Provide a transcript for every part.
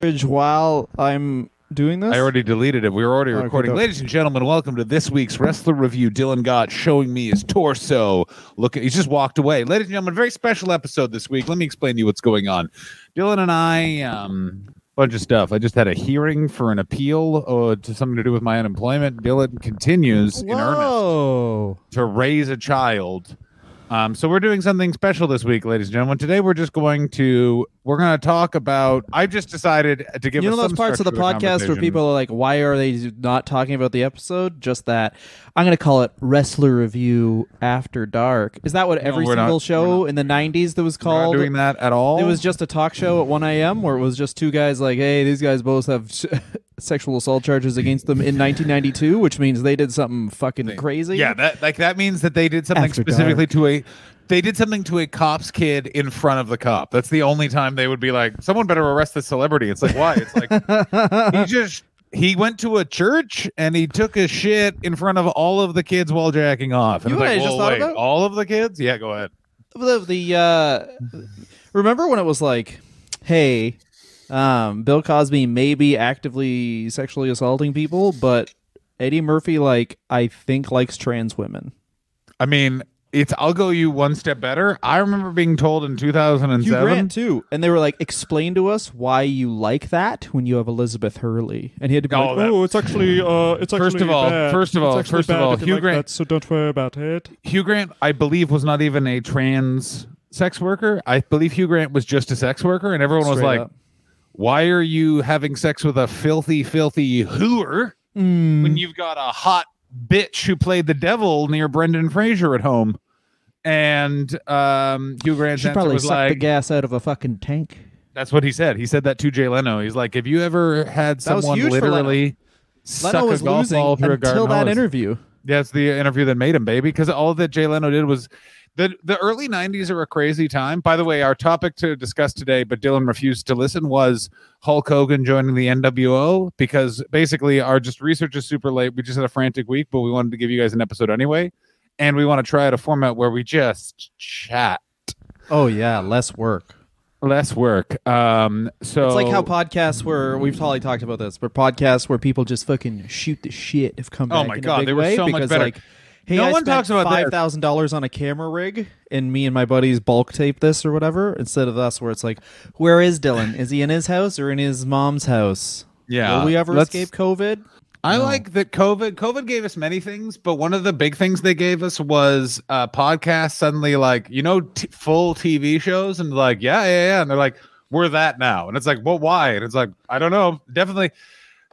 while I'm doing this? I already deleted it. We were already Okay, recording. dope. Ladies and gentlemen, welcome to this week's wrestler review. Dylan Gott showing me his torso. Look, he's just walked away. Ladies and gentlemen, very special episode this week. Let me explain to you what's going on. Dylan and I, um, bunch of stuff. I just had a hearing for an appeal uh, to something to do with my unemployment. Dylan continues in earnest to raise a child. Um, so we're doing something special this week, ladies and gentlemen. Today we're just going to we're going to talk about. I just decided to give You know those parts of the podcast where people are like, why are they not talking about the episode? Just that. I'm going to call it Wrestler Review After Dark. Is that what every not- single we're show in the 90s that was not called? doing that at all. It was just a talk show at 1 a.m. where it was just two guys like, hey, these guys both have sexual assault charges against them in 1992, which means they did something fucking crazy. Yeah, that like that means that they did something After specifically to a they did something to a cop's kid in front of the cop. That's the only time they would be like, someone better arrest this celebrity. It's like, why? It's like he just he went to a church and he took a shit in front of all of the kids while jacking off. And You know like, I just thought wait, about? all of the kids? Yeah, go ahead. the, the uh remember when it was like hey um bill cosby may be actively sexually assaulting people but eddie murphy like i think likes trans women I mean, it's I'll go you one step better. I remember being told in Hugh 2007 Grant too, and they were like, "Explain to us why you like that when you have Elizabeth Hurley." And he had to be Oh, like, that- Oh, it's actually uh, it's First actually of all- bad. first of all- first of all, Hugh like Grant- that, so don't worry about it. Hugh Grant, I believe, was not even a trans sex worker. I believe Hugh Grant was just a sex worker, and everyone was like, up. "Why are you having sex with a filthy, filthy hooer Hmm. when you've got a hot bitch who played the devil near Brendan Fraser at home?" And um, Hugh Grant's "She probably was sucked the gas out of a fucking tank." "That's what he said." He said that to Jay Leno. He's like, "Have you ever had someone huge for Leno. literally suck Leno a was golf losing ball through a garden until that hose?" interview. That's the interview that made him, baby. Because all that Jay Leno did was the the early '90s are a crazy time. By the way, our topic to discuss today, but Dylan refused to listen, was Hulk Hogan joining the NWO because basically our just research is super late. We just had a frantic week, but we wanted to give you guys an episode anyway, and we want to try out a format where we just chat. Oh yeah, less work. Less work. Um, so It's like how podcasts where we've totally talked about this, but podcasts where people just fucking shoot the shit have come Oh back my in God, a big they were so much better. like, hey, No I one talks about five thousand dollars on a camera rig, and me and my buddies bulk tape this or whatever. Instead of us, where it's like, where is Dylan? Is he in his house or in his mom's house? Yeah, Will we ever let's- escape COVID? I No. like that COVID. COVID gave us many things, but one of the big things they gave us was uh, podcasts. Suddenly, like you know, t- full TV shows, and like, yeah, yeah, yeah, and they're like, we're that now, and it's like, well, why? And it's like, I don't know. Definitely,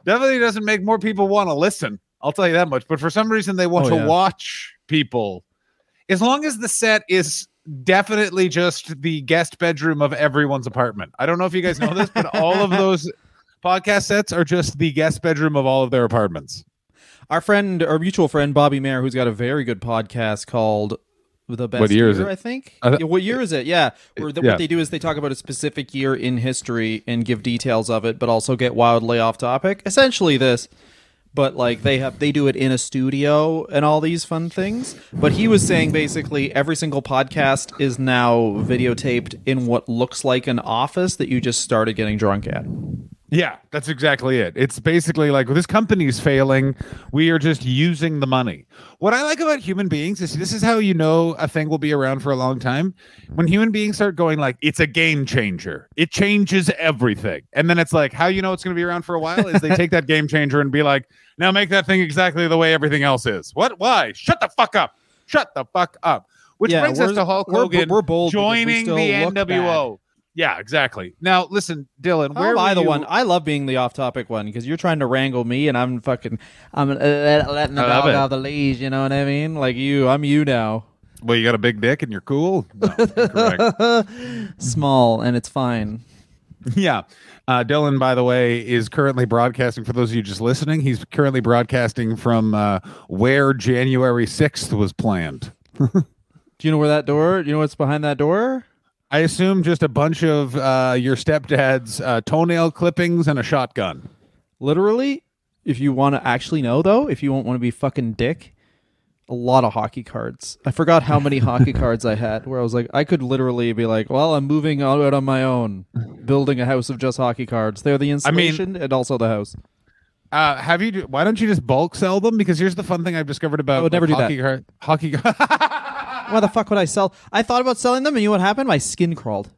definitely doesn't make more people want to listen. I'll tell you that much. But for some reason, they want Oh, to yeah. watch people. As long as the set is definitely just the guest bedroom of everyone's apartment. I don't know if you guys know this, but all of those podcast sets are just the guest bedroom of all of their apartments. Our friend, our mutual friend Bobby Mayer, who's got a very good podcast called "The Best What year is it? I think. Th- Yeah, what year is it? Yeah, uh, where the, Yeah. what they do is they talk about a specific year in history and give details of it, but also get wildly off topic. Essentially, this, but like they have they do it in a studio and all these fun things. But he was saying basically every single podcast is now videotaped in what looks like an office that you just started getting drunk at. Yeah, that's exactly it. It's basically like this company's failing. We are just using the money. What I like about human beings is this is how you know a thing will be around for a long time. When human beings start going like it's a game changer. It changes everything. And then it's like how you know it's going to be around for a while is they take that game changer and be like, "Now make that thing exactly the way everything else is." What? Why? Shut the fuck up. Shut the fuck up. Which Yeah, brings us to Hulk we're- Hogan we're bold we joining the NWO. Yeah, exactly. Now listen, Dylan, where Where am I the you- one? I love being the off-topic one because you're trying to wrangle me, and I'm fucking, I'm uh, letting the I dog it. out the leash. You know what I mean? Like you, I'm you now. Well, you got a big dick and you're cool. No, correct. Small, and it's fine. yeah. Uh, Dylan, by the way, is currently broadcasting. For those of you just listening, he's currently broadcasting from uh, where January 6th was planned. Do you know where that door? Do you know what's behind that door? I assume just a bunch of uh, your stepdad's uh, toenail clippings and a shotgun. Literally, if you want to actually know, though, if you won't want to be fucking dick, a lot of hockey cards. I forgot how many hockey cards I had. Where I was like, I could literally be like, "Well, I'm moving out on my own, building a house of just hockey cards. They're the I mean- and also the house." Uh, have you? Why don't you just bulk sell them? Because here's the fun thing I've discovered about I would never do that. hockey card- hockey. Why the fuck would I sell? I thought about selling them, and you know what happened? My skin crawled.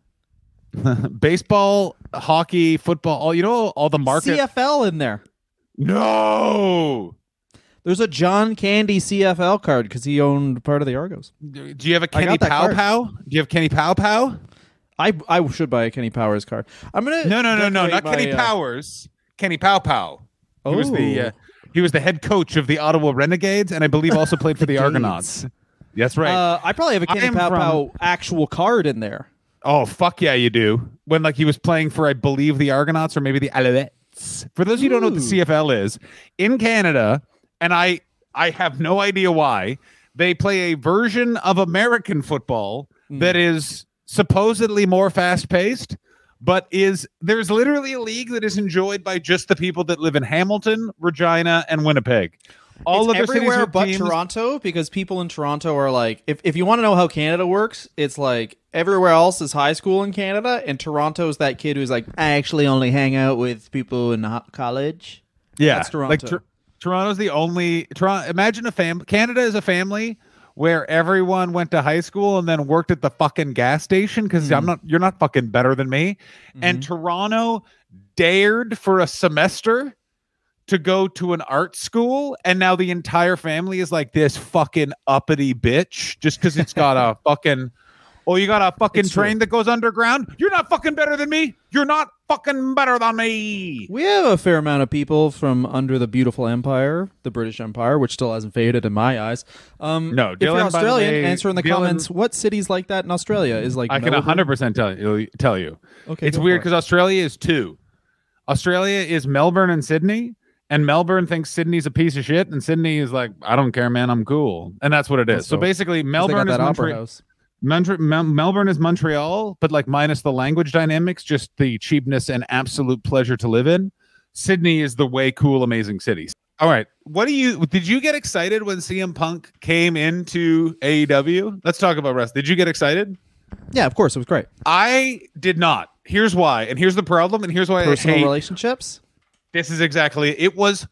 baseball, hockey, football. All you know, all the market. CFL in there. no. There's a John Candy CFL card because he owned part of the Argos. Do you have a Kenny Pow card. Pow? Do you have Kenny Pow Pow? I I should buy a Kenny Powers card. I'm gonna No, no, no, no, not my, Kenny uh, Powers. Kenny Pow Pow. He was the Oh. uh, he was the head coach of the Ottawa Renegades, and I believe also played for the. Argonauts. That's right. Uh, I probably have a Kenny Pow from- Pow actual card in there. oh fuck yeah, you do. When like he was playing for, I believe the Argonauts or maybe the Alouettes. For those of you who don't know what the CFL is, in Canada, and I I have no idea why they play a version of American football Hmm. that is supposedly more fast paced. But is there's literally a league that is enjoyed by just the people that live in Hamilton, Regina, and Winnipeg. All it's other cities but teams- Toronto because people in Toronto are like, if, if you want to know how Canada works, it's like everywhere else is high school in Canada, and Toronto's that kid who's like, I actually only hang out with people in college. Yeah, That's Toronto. Like Tor- Toronto's the only. Toronto. Imagine a fam. Canada is a family where everyone went to high school and then worked at the fucking gas station because Hmm. I'm not. You're not fucking better than me. Mm-hmm. And Toronto dared for a semester to go to an art school, and now the entire family is like this fucking uppity bitch just because it's got a fucking. Oh, you got a fucking It's true. train that goes underground? You're not fucking better than me. You're not fucking better than me. We have a fair amount of people from under the beautiful empire, the British Empire, which still hasn't faded in my eyes. Um, No, if you're Dylan, by the Australian, way, answer in the Dylan- comments what cities like that in Australia is like. I can 100% tell you. Tell you. Okay, it's weird it. because Australia is two. Australia is Melbourne and Sydney, and Melbourne thinks Sydney's a piece of shit, and Sydney is like, I don't care, man, I'm cool, and that's what it is. That's so dope. basically, Melbourne is Montreal. Montre- Mel- Melbourne is Montreal, but like minus the language dynamics, just the cheapness and absolute pleasure to live in. Sydney is the way cool, amazing cities. All right, what do you? Did you get excited when CM Punk came into AEW? Let's talk about rest. Did you get excited? Yeah, of course, it was great. I did not. Here's why, and here's the problem, and here's why Personal I hate. relationships. This is exactly it. Was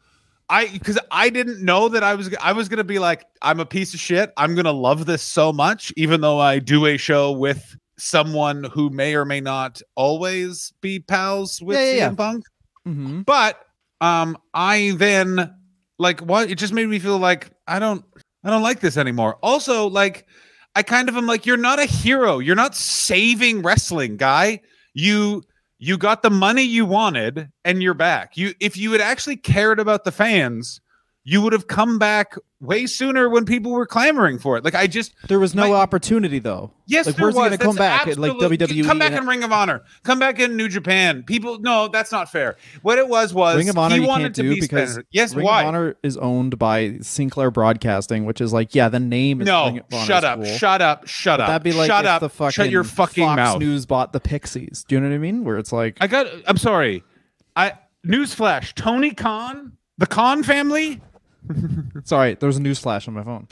I because I didn't know that I was I was gonna be like I'm a piece of shit. I'm gonna love this so much, even though I do a show with someone who may or may not always be pals with Yeah, yeah, CM yeah. Punk. Mm-hmm. But um, I then like what it just made me feel like I don't I don't like this anymore. Also, like I kind of am like you're not a hero. You're not saving wrestling, guy. You you got the money you wanted and you're back. You if you had actually cared about the fans, you would have come back way sooner when people were clamoring for it. Like I just There was no My- opportunity though. Yes, like there where's he gonna come back? at, Like WWE. Come back in Ring of Honor. Come back in New Japan. People, no, that's not fair. What it was was Ring of Honor he you wanted can't to do be because Spencer. Yes, Ring why? of Honor is owned by Sinclair Broadcasting, which is like, yeah, the name is Ring no, of shut up, cool. shut up, shut up. That'd be like shut up. the fucking shut your fucking Fox mouth. News bought the Pixies. Do you know what I mean? Where it's like, I got. I'm sorry. I newsflash. Tony Khan, the Khan family. sorry, there was a news flash on my phone.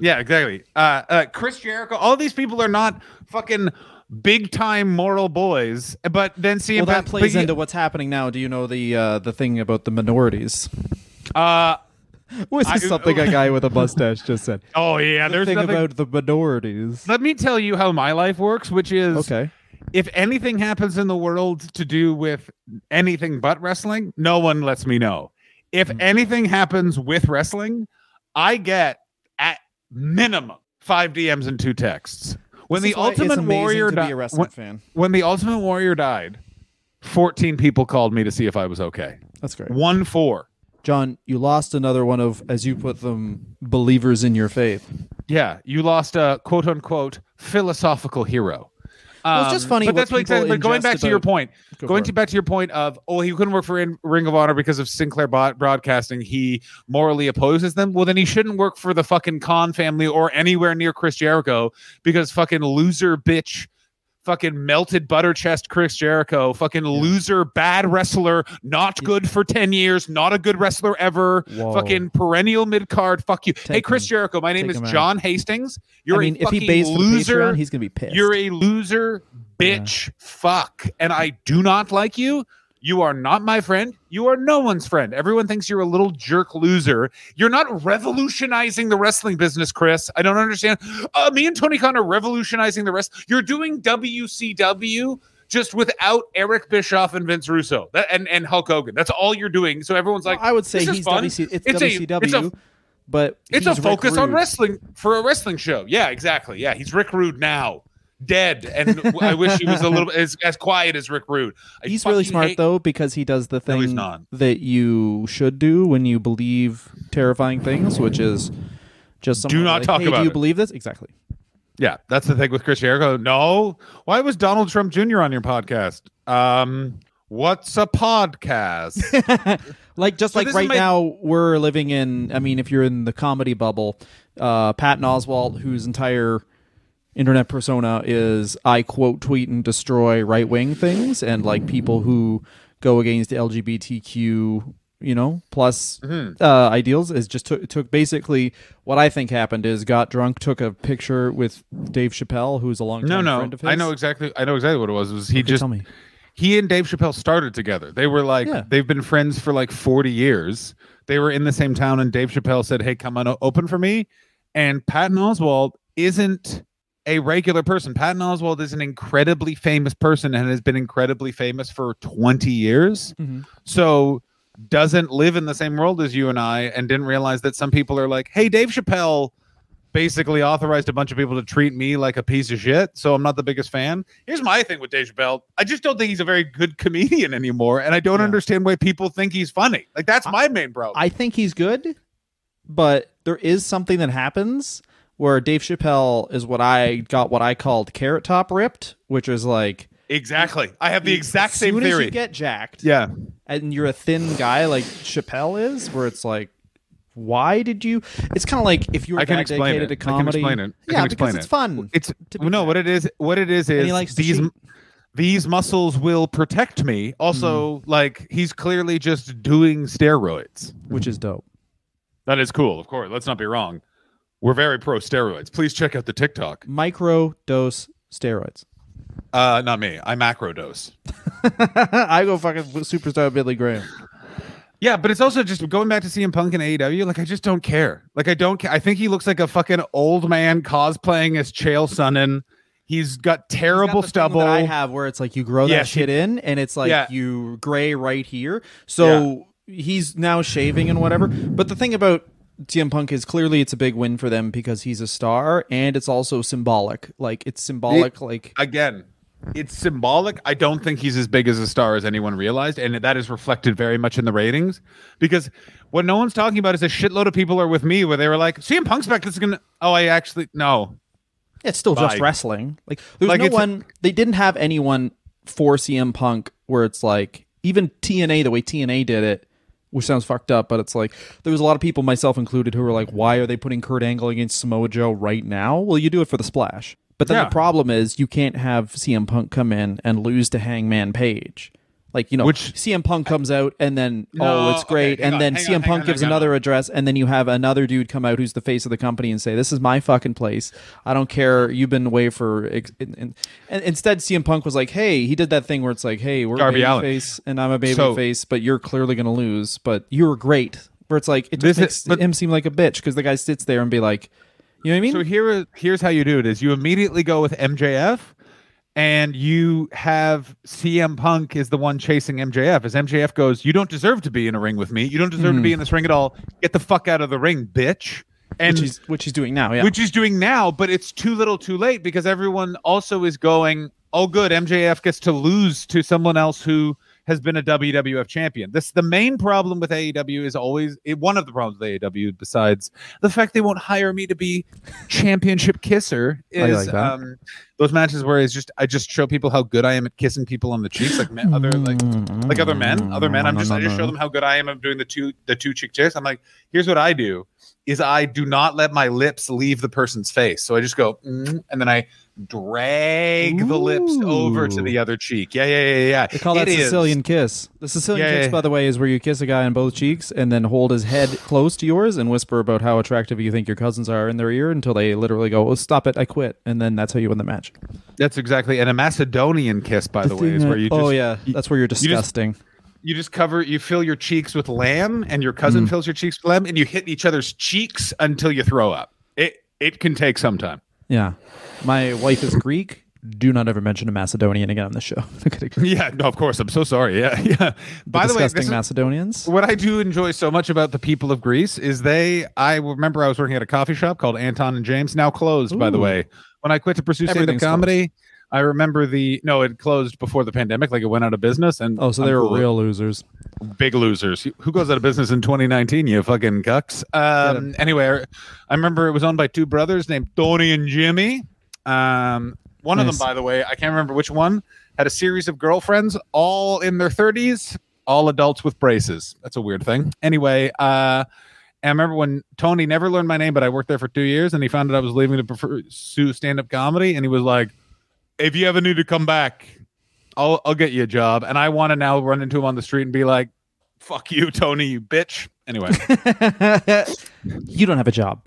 Yeah, exactly. Uh, uh, Chris Jericho. All these people are not fucking big time moral boys. But then see, Well, that plays into what's happening now. Do you know the uh, the thing about the minorities? Uh, Was I- something a guy with a mustache just said? oh yeah, The there's thing nothing. about the minorities. Let me tell you how my life works, which is Okay. if anything happens in the world to do with anything but wrestling, no one lets me know. If Hmm. anything happens with wrestling, I get at minimum five DMs and two texts. When This the is why it's Ultimate Warrior to be di- a wrestling when, fan. when the Ultimate Warrior died, 14 people called me to see if I was okay. That's great. One four. John, you lost another one of, as you put them, believers in your faith. Yeah, you lost a quote unquote philosophical hero. Well, it's um, just funny But what that's what people exactly. But going back to your point, Go going to back to your point of oh he couldn't work for in, Ring of Honor because of Sinclair Bot Broadcasting. He morally opposes them. Well, then he shouldn't work for the fucking Khan family or anywhere near Chris Jericho because fucking loser bitch fucking melted butter chest Chris Jericho, fucking loser, bad wrestler, not good for 10 years, not a good wrestler ever, Whoa. fucking perennial mid card. Fuck you. hey, Chris him. Jericho, my name Take is him out. John Hastings. You're I mean, a if fucking he the loser. Patreon, he's gonna be pissed. You're a loser, bitch, fuck, and I do not like you. You are not my friend. You are no one's friend. Everyone thinks you're a little jerk loser. You're not revolutionizing the wrestling business, Chris. I don't understand. Uh, me and Tony Khan are revolutionizing the rest. You're doing WCW just without Eric Bischoff and Vince Russo that, and, and Hulk Hogan. That's all you're doing. So everyone's like, I would say he's fun. WC, it's, It's a- WCW, it's a- but It's a focus on wrestling for a wrestling show. Yeah, exactly. Yeah, he's Rick Rude now, dead, and I wish he was a little as as quiet as Rick Rude. I He's really smart hate- though because he does the thing not. that you should do when you believe terrifying things, which is just Do not like, talk hey, about Do you it." believe this? Exactly. Yeah, that's the thing with Chris Jericho. No, why was Donald Trump Jr. on your podcast? Um, what's a podcast? Like just So like right my- now we're living in. I mean, if you're in the comedy bubble, uh, Patton Oswalt, whose entire internet persona is I quote tweet and destroy right wing things and like people who go against LGBTQ, you know, plus Mm-hmm. uh, ideals is just took took basically what I think happened is got drunk, took a picture with Dave Chappelle, who's a long no, no, friend of his. I know exactly. I know exactly what it was. It was he Okay, just tell me. he and Dave Chappelle started together. They were like Yeah. they've been friends for like 40 years. They were in the same town and Dave Chappelle said, "Hey, come on open for me." And Patton Oswalt isn't a regular person. Patton Oswalt is an incredibly famous person and has been incredibly famous for 20 years. Mhm. So doesn't live in the same world as you and I and didn't realize that some people are like, "Hey, Dave Chappelle basically authorized a bunch of people to treat me like a piece of shit, so I'm not the biggest fan. Here's my thing with Dave Chappelle. I just don't think he's a very good comedian anymore, and I don't Yeah. understand why people think he's funny. Like that's my main problem. I think he's good, but there is something that happens where Dave Chappelle is what I got what I called carrot top ripped, which is like exactly. I have the exact same theory. As you get jacked, yeah. and you're a thin guy like Chappelle is, where it's like, why did you? It's kind of like if you were I can explain dedicated it. to I can comedy. explain it. I yeah, can because explain it's fun. It's no, what it is. What it is he is likes these these muscles will protect me. Also, Hmm. like he's clearly just doing steroids. which is dope. That is cool, of course. Let's not be wrong. We're very pro steroids. Please check out the TikTok. Micro dose steroids. Uh, not me. I macro dose. I go fucking superstar Billy Graham. Yeah, but it's also just going back to CM Punk and AEW. Like, I just don't care. Like, I don't care. I think he looks like a fucking old man cosplaying as Chael Sonnen. He's got He's got terrible the thing stubble. that I have where it's like you grow that Yes, he- shit in and it's like Yeah. you gray right here. So he's now shaving and whatever. But the thing about CM Punk is clearly it's a big win for them because he's a star and it's also symbolic. Like it's symbolic like Again, it's symbolic. I don't think he's as big as a star as anyone realized, and that is reflected very much in the ratings. Because what no one's talking about is a shitload of people are with me where they were like, "CM Punk's back. This is gonna." Oh, I actually no. it's still just wrestling. Like there's Like, no one they didn't have anyone for CM Punk where it's like even TNA the way TNA did it which sounds fucked up, but it's like there was a lot of people, myself included, who were like, "Why are they putting Kurt Angle against Samoa Joe right now?" Well, you do it for the splash, but then Yeah. the problem is you can't have CM Punk come in and lose to Hangman Page. Like you know, Which- CM Punk comes out and then oh, No, oh, it's great, okay, and on, then CM on, Punk on, gives another address, and then you have another dude come out who's the face of the company and say, "This is my fucking place. I don't care. You've been away for." Ex-, and, and, instead, CM Punk was like, "Hey," he did that thing where it's like, "Hey, we're Darby baby face, and I'm a baby So- face, but you're clearly gonna lose. But you were great." Where it's like it just is- makes but- him seem like a bitch because the guy sits there and be like, "You know what I mean?" So here, here's how you do it: is you immediately go with MJF, and you have CM Punk is the one chasing MJF. As MJF goes, "You don't deserve to be in a ring with me. You don't deserve to be in this ring at all. Get the fuck out of the ring, bitch." And which he's which he's doing now. Yeah, which he's doing now, but it's too little, too late because everyone also is going, "Oh, good, MJF gets to lose to someone else who has been a WWF champion." This the main problem with AEW is always it, one of the problems with AEW, besides the fact they won't hire me to be championship kisser, I is like that. um, those matches where it's just I just show people how good I am at kissing people on the cheeks, like men, other like like other men, other men. I'm just I just show them how good I am at doing the two the two cheek kiss. I'm like, here's what I do: is I do not let my lips leave the person's face, so I just go mm, and then I drag the lips over to the other cheek. Yeah, yeah, yeah, yeah. They call that It is. Sicilian kiss. The Sicilian Yeah, kiss, yeah. by the way, is where you kiss a guy on both cheeks and then hold his head close to yours and whisper about how attractive you think your cousins are in their ear until they literally go, "Oh, stop it, I quit," and then that's how you win the match. That's exactly. And a Macedonian kiss, by the, way, is where you just oh yeah, that's where you're just- disgusting. you just cover you fill your cheeks with lamb and your Mm. cousin fills your cheeks with lamb and you hit each other's cheeks until you throw up it it can take some time yeah, my wife is Greek. Do not ever mention a Macedonian again on the show. yeah no of course i'm so sorry yeah yeah by the way disgusting is, Macedonians. what i do enjoy so much about the people of greece is they i remember i was working at a coffee shop called anton and james now closed by the way when i quit to pursue stand-up comedy i remember the no it closed before the pandemic like it went out of business and Oh, so they were real losers. big losers. Who goes out of business in 2019? You fucking cucks. Um, anyway, I remember it was owned by two brothers named Tony and Jimmy. Um, one of them, by the way, I can't remember which one, had a series of girlfriends, all in their 30s, all adults with braces. That's a weird thing. Anyway, uh, I remember when Tony never learned my name, but I worked there for two years, and he found out I was leaving to pursue stand-up comedy, and he was like, "If you ever need to come back, I'll I'll get you a job." And I want to now run into him on the street and be like, "Fuck you, Tony, you bitch." Anyway, you don't have a job.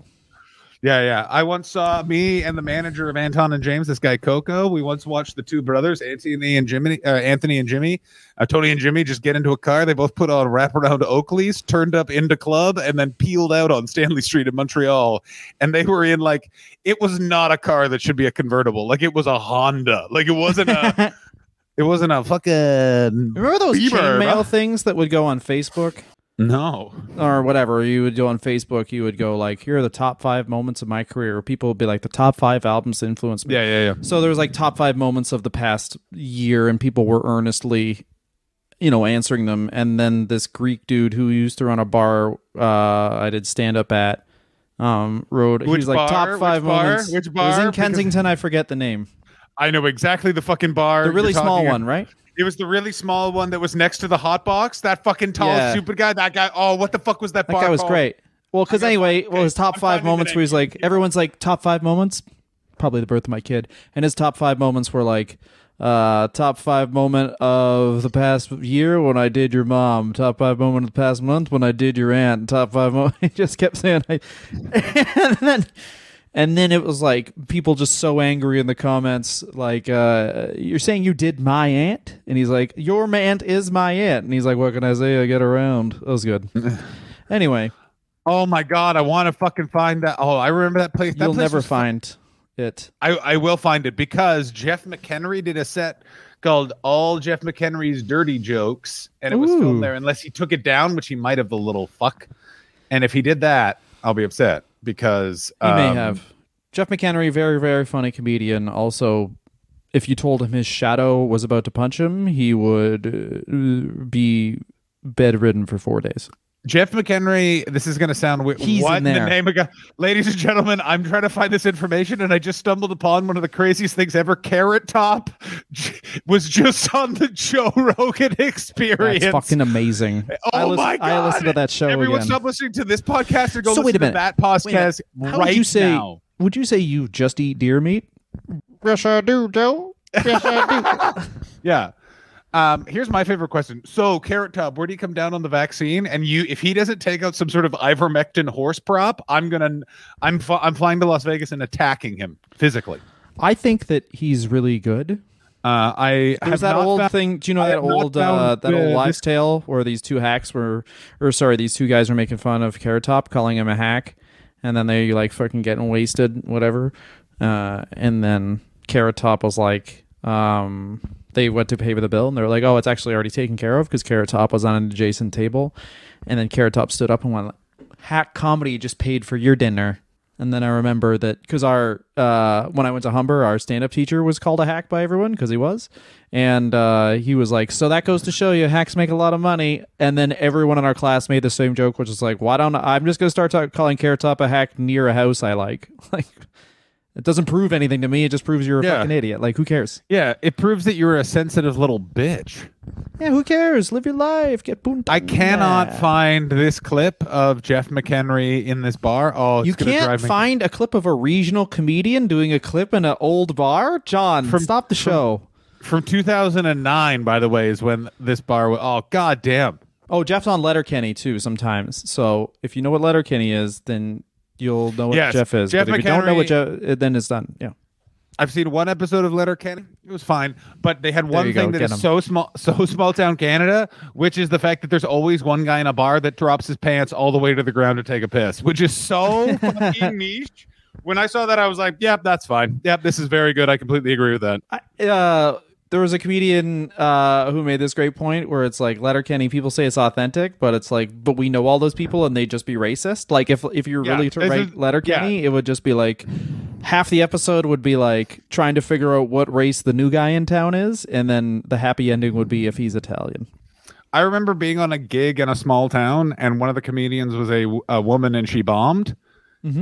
Yeah, yeah. I once saw me and the manager of Anton and James, this guy Coco. We once watched the two brothers, Anthony and Jimmy, uh, Anthony and Jimmy, uh, Tony and Jimmy, just get into a car. They both put on wraparound Oakleys, turned up into club, and then peeled out on Stanley Street in Montreal. And they were in like it was not a car that should be a convertible. Like it was a Honda. Like it wasn't a. It wasn't a fucking Remember those Bieber, chainmail bro. things that would go on Facebook no. or whatever? You would go on Facebook. You would go like, "Here are the top five moments of my career." Or people would be like, "The top five albums that influenced me." Yeah, yeah, yeah. So there was like top five moments of the past year, and people were earnestly, you know, answering them. And then this Greek dude who used to run a bar, uh, I did stand up at, um, wrote. Which was like bar? top five Which bar? moments. Which It was bar? in Because- Kensington. I forget the name. I know exactly the fucking bar. The really small one, right? It was the really small one that was next to the hot box. That fucking tall, Yeah. stupid guy. That guy. Oh, what the fuck was that? That guy was called? great. Well, because anyway, okay, well, his top I'm five moments where he's like, everyone's like top five moments, probably the birth of my kid, and his top five moments were like, uh, top five moment of the past year when I did your mom, top five moment of the past month when I did your aunt, top five moment. He just kept saying, I, and then. And then it was like people just so angry in the comments, like, uh, you're saying you did my aunt? And he's like, Your aunt is my aunt. And he's like, What can I say? I get around. That was good. anyway, Oh my god, I want to fucking find that. Oh, I remember that place. That you'll place never was find it. I I will find it because Jeff McEnery did a set called "All Jeff McEnery's Dirty Jokes," and it was Ooh. filmed there. Unless he took it down, which he might have, the little fuck. And if he did that, I'll be upset because He may um, have. Jeff McEnery, very, very funny comedian. Also, if you told him his shadow was about to punch him, he would uh, be bedridden for four days. Jeff McEnery, this is going to sound weird. He's what in there. the name of God? Ladies and gentlemen, I'm trying to find this information and I just stumbled upon one of the craziest things ever. Carrot Top was just on the Joe Rogan experience. That's fucking amazing. Oh I listen, my God. I listened to that show Everyone again. stop listening to this podcast or go So listen wait a to minute. that Wait a podcast right would you say? now. Would you say you just eat deer meat? Yes, I do, Joe. Yes, I do. Yeah. Um, here's my favorite question. So, Carrot Top, where do you come down on the vaccine? And you, if he doesn't take out some sort of ivermectin horse prop, I'm gonna, I'm, fu- I'm flying to Las Vegas and attacking him physically. I think that he's really good. Uh, I There's have that old found- thing. Do you know I that old uh, that old this- wives' tale where these two hacks were, or sorry, these two guys were making fun of Carrot Top, calling him a hack, and then they like fucking getting wasted, whatever. Uh, and then Carrot Top was like, um, they went to pay the bill, and they were like, "Oh, it's actually already taken care of because Carrot Top was on an adjacent table." And then Carrot Top stood up and went, "Hack comedy just paid for your dinner." And then I remember that because our uh, when I went to Humber, our stand-up teacher was called a hack by everyone because he was, and uh, he was like, "So that goes to show you, hacks make a lot of money." And then everyone in our class made the same joke, which is like, "Why don't I, I'm just gonna start talk, calling Carrot Top a hack near a house I like?" Like, It doesn't prove anything to me. It just proves you're a Yeah. fucking idiot. Like, who cares? Yeah, it proves that you're a sensitive little bitch. Yeah, who cares? Live your life. Get booned. I cannot find this clip of Jeff McEnery in this bar. Oh, it's You gonna can't drive me. find a clip of a regional comedian doing a clip in an old bar. John, stop the show. from 2009. By the way, is when this bar. Was, oh, god damn. Oh, Jeff's on Letterkenny too sometimes. So if you know what Letterkenny is, then you'll know what Yes, Jeff is. Jeff but if you don't know what Jeff, then it's done. Yeah. I've seen one episode of Letterkenny. It was fine, but they had one thing go, that is 'em. so small, so small town Canada, which is the fact that there's always one guy in a bar that drops his pants all the way to the ground to take a piss, which is so fucking niche. When I saw that, I was like, "Yep, that's fine. Yep, this is very good. I completely agree with that." I, uh, there was a comedian uh, who made this great point where it's like Letterkenny. People say it's authentic, but it's like, but we know all those people and they just be racist. Like if if you're Yeah, really to write Letterkenny, it would just be like half the episode would be like trying to figure out what race the new guy in town is, and then the happy ending would be if he's Italian. I remember being on a gig in a small town, and one of the comedians was a, a woman, and she bombed.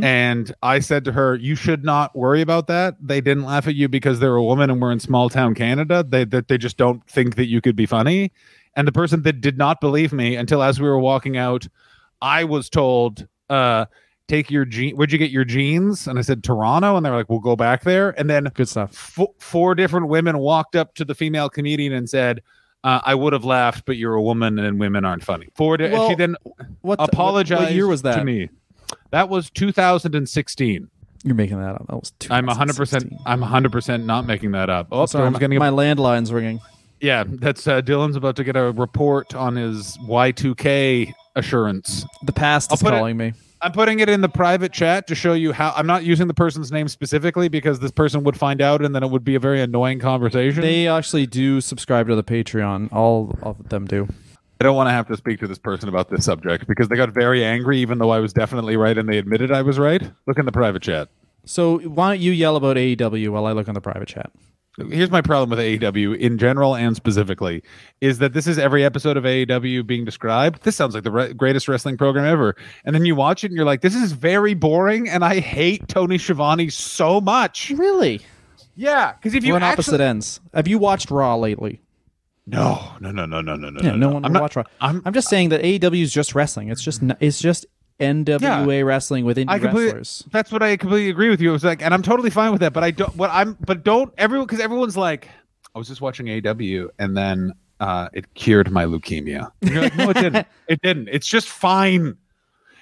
And I said to her, "You should not worry about that. They didn't laugh at you because they're a woman and we're in small town Canada. They that they just don't think that you could be funny." And the person that did not believe me until as we were walking out, I was told, uh, "Take your jean. Where'd you get your jeans?" And I said, "Toronto." And they're like, "We'll go back there." And then Good stuff. fo- four different women walked up to the female comedian and said, uh, "I would have laughed, but you're a woman and women aren't funny." Four. Di- and Well, she then What the- apologized. What, what year was to me? That was 2016. You're making that up. That was. I'm 100. percent I'm 100 percent not making that up. Oh, Sorry, my, getting a- my landline's ringing. yeah. That's uh, Dylan's about to get a report on his Y2K assurance. The past I'll is put it- calling me. I'm putting it in the private chat to show you how. I'm not using the person's name specifically because this person would find out, and then it would be a very annoying conversation. They actually do subscribe to the Patreon. All of them do. I don't want to have to speak to this person about this subject because they got very angry, even though I was definitely right and they admitted I was right. Look in the private chat. So why don't you yell about AEW while I look on the private chat? Here's my problem with AEW in general and specifically is that this is every episode of AEW being described. This sounds like the re- greatest wrestling program ever. And then you watch it and you're like, this is very boring and I hate Tony Schiavone so much. Really? Yeah, because if you We're on actually- opposite ends. Have you watched Raw lately? No, no, no, no, no, no, no. Yeah, no, one I'm will not, watch Raw. I'm, I'm just saying that AEW is just wrestling. It's just it's just NWA wrestling with indie I wrestlers. that's what I completely agree with you. It was like, and I'm totally fine with that. But I don't. What I'm, but don't everyone because everyone's like, I was just watching AW and then uh, it cured my leukemia. And you're like, no, it didn't. It didn't. It's just fine.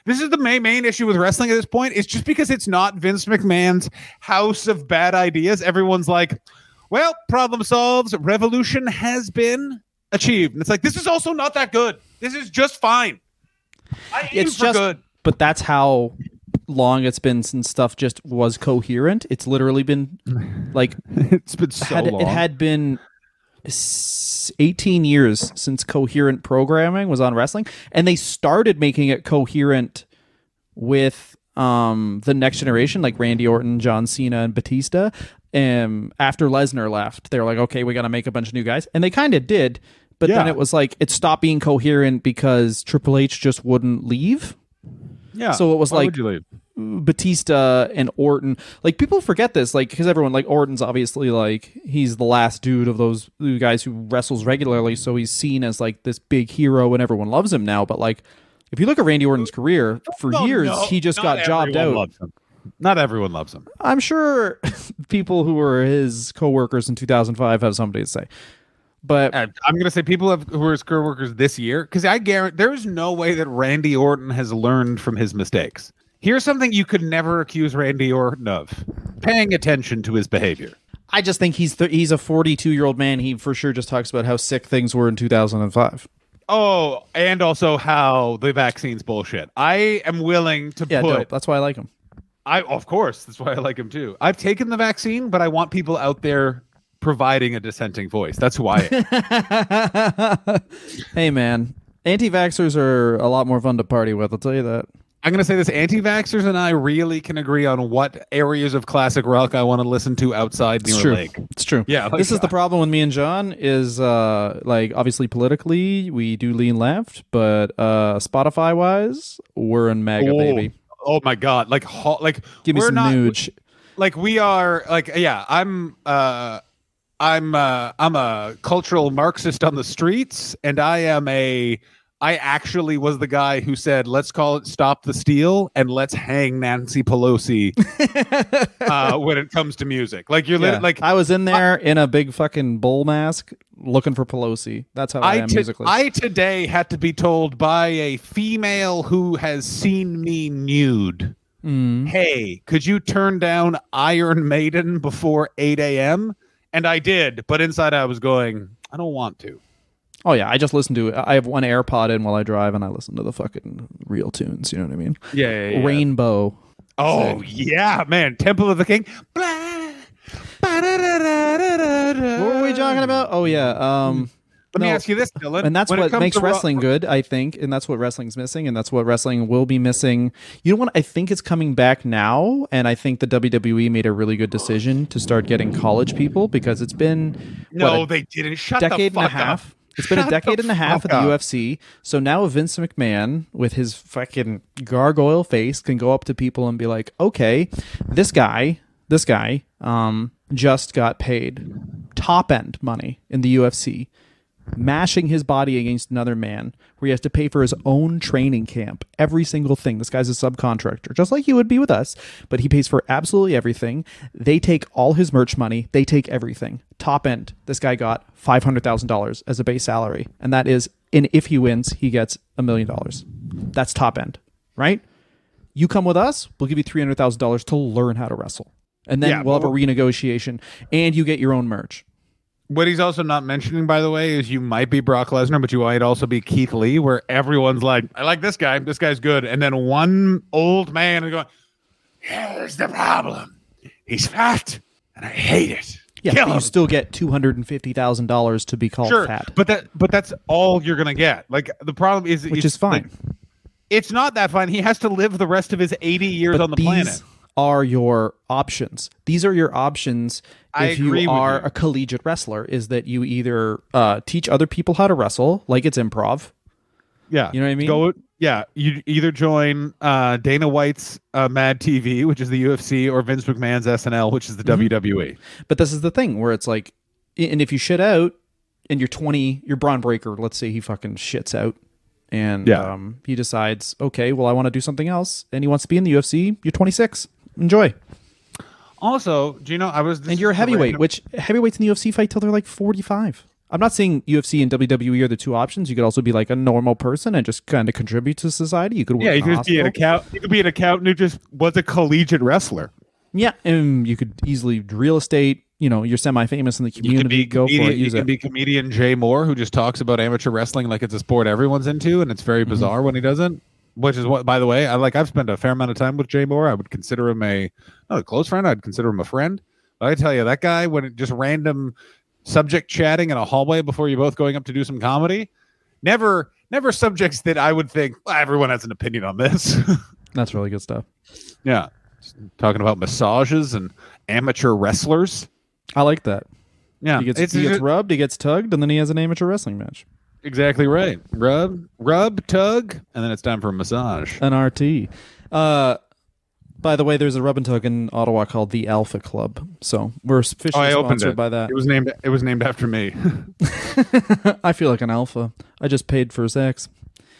This is the main main issue with wrestling at this point. It's just because it's not Vince McMahon's house of bad ideas. Everyone's like, well, problem solves. Revolution has been achieved. And it's like this is also not that good. This is just fine. I It's just, good. but that's how long it's been since stuff just was coherent. It's literally been like It's been so had, long. it had been 18 years since coherent programming was on wrestling and they started making it coherent with um the next generation like Randy Orton, John Cena and Batista um after Lesnar left they were like okay we got to make a bunch of new guys and they kind of did but then it was like it stopped being coherent because Triple H just wouldn't leave Yeah. So it was Why like- would you leave? Batista and Orton. Like people forget this, like because everyone like Orton's obviously like he's the last dude of those guys who wrestles regularly, so he's seen as like this big hero and everyone loves him now. But like if you look at Randy Orton's career, for No, years no, he just got jobbed out. Not everyone loves him. I'm sure people who were his coworkers in 2005 have something to say. But I'm going to say people have, who are his co-workers this year because I guarantee there is no way that Randy Orton has learned from his mistakes. Here's something you could never accuse Randy Orton of: paying attention to his behavior. I just think he's th- he's a 42 year old man. He for sure just talks about how sick things were in 2005. Oh, and also how the vaccine's bullshit. I am willing to Yeah, put. dope. that's why I like him. I of course that's why I like him too. I've taken the vaccine, but I want people out there providing a dissenting voice. That's why. Hey man, anti-vaxxers are a lot more fun to party with. I'll tell you that. I'm going to say this: anti-vaxxers and I really can agree on what areas of classic rock I want to listen to outside a true. lake. It's true. Yeah, like this is the problem with me and John is uh like obviously politically we do lean left, but uh Spotify wise we're in MAGA Oh, baby. Oh my god! Like, ho- like Give me we're some not, like we are like yeah i'm uh i'm uh i'm a cultural marxist on the streets and i am a i actually was the guy who said let's call it stop the steal and let's hang nancy pelosi uh when it comes to music like you're Yeah. like I was in there in a big fucking bull mask looking for Pelosi. That's how I, I, am to- musically. I today had to be told by a female who has seen me nude Mm. hey, could you turn down Iron Maiden before 8 a.m.? And I did, but inside I was going, I don't want to. Oh yeah, I just listen to it. I have one AirPod in while I drive, and I listen to the fucking real tunes. You know what I mean? Yeah, Rainbow. Oh, yeah, man. Temple of the King. Blah. What were we talking about? Oh yeah. Um, Let me ask you this, Dylan. and that's When what makes Raw- wrestling good, I think, and that's what wrestling's missing, and that's what wrestling will be missing. You know what? I think it's coming back now, and I think the WWE made a really good decision to start getting college people because it's been No, what, they didn't. Shut decade the and a fuck up. It's been a decade and a half of the. UFC. So now Vince McMahon, with his fucking gargoyle face, can go up to people and be like, "Okay, this guy, this guy, um, just got paid top end money in the UFC, mashing his body against another man, where he has to pay for his own training camp, every single thing. This guy's a subcontractor, just like he would be with us, but he pays for absolutely everything. They take all his merch money, they take everything. Top end, this guy got five hundred thousand dollars as a base salary, and that is, and if he wins, he gets a million dollars. That's top end, right? You come with us, we'll give you three hundred thousand dollars to learn how to wrestle, and then Yeah, we'll have a renegotiation, and you get your own merch. What he's also not mentioning, by the way, is you might be Brock Lesnar, but you might also be Keith Lee, where everyone's like, I like this guy. This guy's good. And then one old man is going, Here's the problem. He's fat, and I hate it. Yeah, Kill but you still get two hundred and fifty thousand dollars to be called sure, fat, but that but that's all you're gonna get. Like the problem is, which is fine. like, it's not that fine. He has to live the rest of his 80 years but on the these planet. Are your options. These are your options I if you are you. a collegiate wrestler. Is that you either uh, teach other people how to wrestle, like it's improv. Yeah, You know what I mean? Go. Yeah, you either join uh, Dana White's uh, Mad TV, which is the UFC, or Vince McMahon's SNL, which is the Mm-hmm. WWE. But this is the thing where it's like, and if you shit out, and you're 20, you're Bron Breakker. Let's say he fucking shits out, and Yeah. um, he decides, okay, well, I want to do something else, and he wants to be in the UFC. You're 26. Enjoy. Also, do you know I was? and you're a heavyweight, which heavyweights in the UFC fight till they're like 45. I'm not saying UFC and WWE are the two options. You could also be like a normal person and just kind of contribute to society. You could work yeah, you could just be an account. You could be an accountant who just was a collegiate wrestler. Yeah, and you could easily real estate. You know, you're semi-famous in the You community. be Go for comedian, it. Use you could be comedian Jay Mohr, who just talks about amateur wrestling like it's a sport everyone's into, and it's Mm-hmm. very bizarre when he doesn't. Which is what, by the way, I like. I've spent a fair amount of time with Jay Mohr. I would consider him a not a close friend. I'd consider him a friend. But I tell you, that guy, when it just random subject chatting in a hallway before you're both going up to do some comedy, never, never subjects that I would think well, everyone has an opinion on this. That's really good stuff. yeah, talking about massages and amateur wrestlers. I like that. Yeah, He gets, he gets just- rubbed, he gets tugged, and then he has an amateur wrestling match. Exactly right. Rub, rub, tug, and then it's time for a massage. An RT. Uh, by the way, there's a rub and tug in Ottawa called the Alpha Club. So we're officially Oh, I opened sponsored it. by that. It was named. It was named after me. I feel like an alpha. I just paid for sex.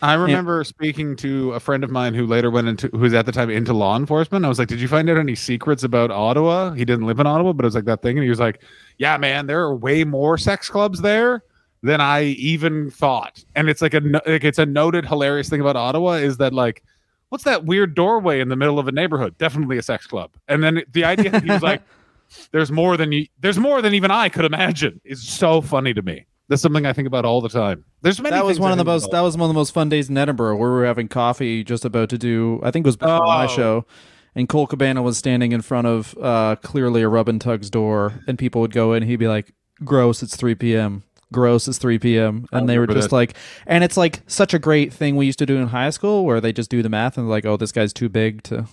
I remember speaking to a friend of mine who later went into, who was at the time into law enforcement. I was like, "Did you find out any secrets about Ottawa?" He didn't live in Ottawa, but it was like that thing, and he was like, "Yeah, man, there are way more sex clubs there than I even thought." And it's like a, like it's a noted hilarious thing about Ottawa is that like, what's that weird doorway in the middle of a neighborhood? Definitely a sex club. And then the idea that he was like, "There's more than you, there's more than even I could imagine," is so funny to me. That's something I think about all the time. There's many. That was one I of the most. about. That was one of the most fun days in Edinburgh, where we were having coffee, just about to do. I think it was before my Oh. show, and Cole Cabana was standing in front of uh, clearly a rub and tugs door, and people would go in. He'd be like, "Gross, it's 3 p.m. Gross, it's 3 p.m." And they were just that. like, and it's like such a great thing we used to do in high school, where they just do the math and like, "Oh, this guy's too big to."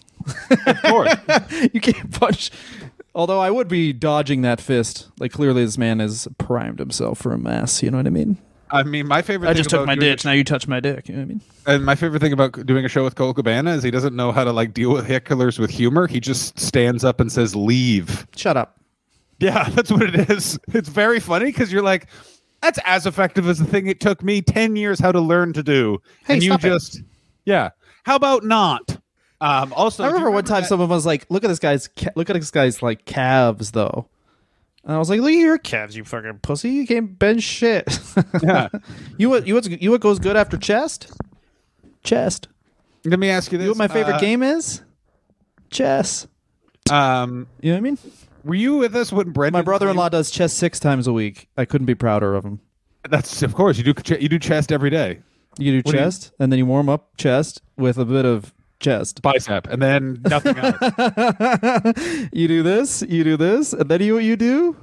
Of course. you can't punch. Although I would be dodging that fist. Like clearly, this man has primed himself for a mess. You know what I mean? I mean, my favorite. I thing just took my doing ditch. Now you touch my dick. You know what I mean? And my favorite thing about doing a show with Cole Cabana is he doesn't know how to like deal with hecklers with humor. He just stands up and says, "Leave." Shut up. Yeah, that's what it is. It's very funny because you're like, that's as effective as the thing it took me 10 years how to learn to do. Hey, and you stop it. just, yeah. How about not? Um, also, I you remember one time that- someone was like, "Look at this guy's, ca- look at this guy's like calves, though." And I was like, "Look at your calves, you fucking pussy! You can't bench shit." Yeah. you what? You what's, you what goes good after chest? Chest. Let me ask you this. You know what my favorite uh, game is? Chess. Um, You know what I mean? Were you with us when Brendan? My brother-in-law does chess six times a week. I couldn't be prouder of him. That's of course you do. You do chest every day, You do What do you- chest, and then you warm up chest with a bit of chest. bicep, and then nothing else. you do this, you do this, and then you what you do?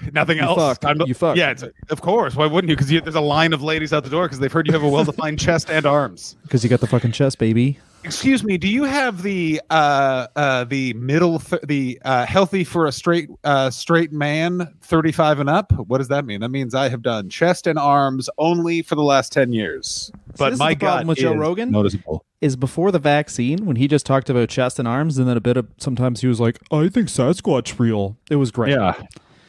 nothing else. fuck. Time to- You fuck. Yeah, it's, of course. Why wouldn't you? Because there's a line of ladies out the door because they've heard you have a well-defined chest and arms. Because you got the fucking chest, baby. Excuse me. Do you have the uh uh the middle th- the uh healthy for a straight uh straight man 35 and up? What does that mean? That means I have done chest and arms only for the last 10 years. But this my problem gut with Joe Rogan? noticeable. Is before the vaccine when he just talked about chest and arms, and then a bit of sometimes he was like, "I think Sasquatch real." It was great. Yeah.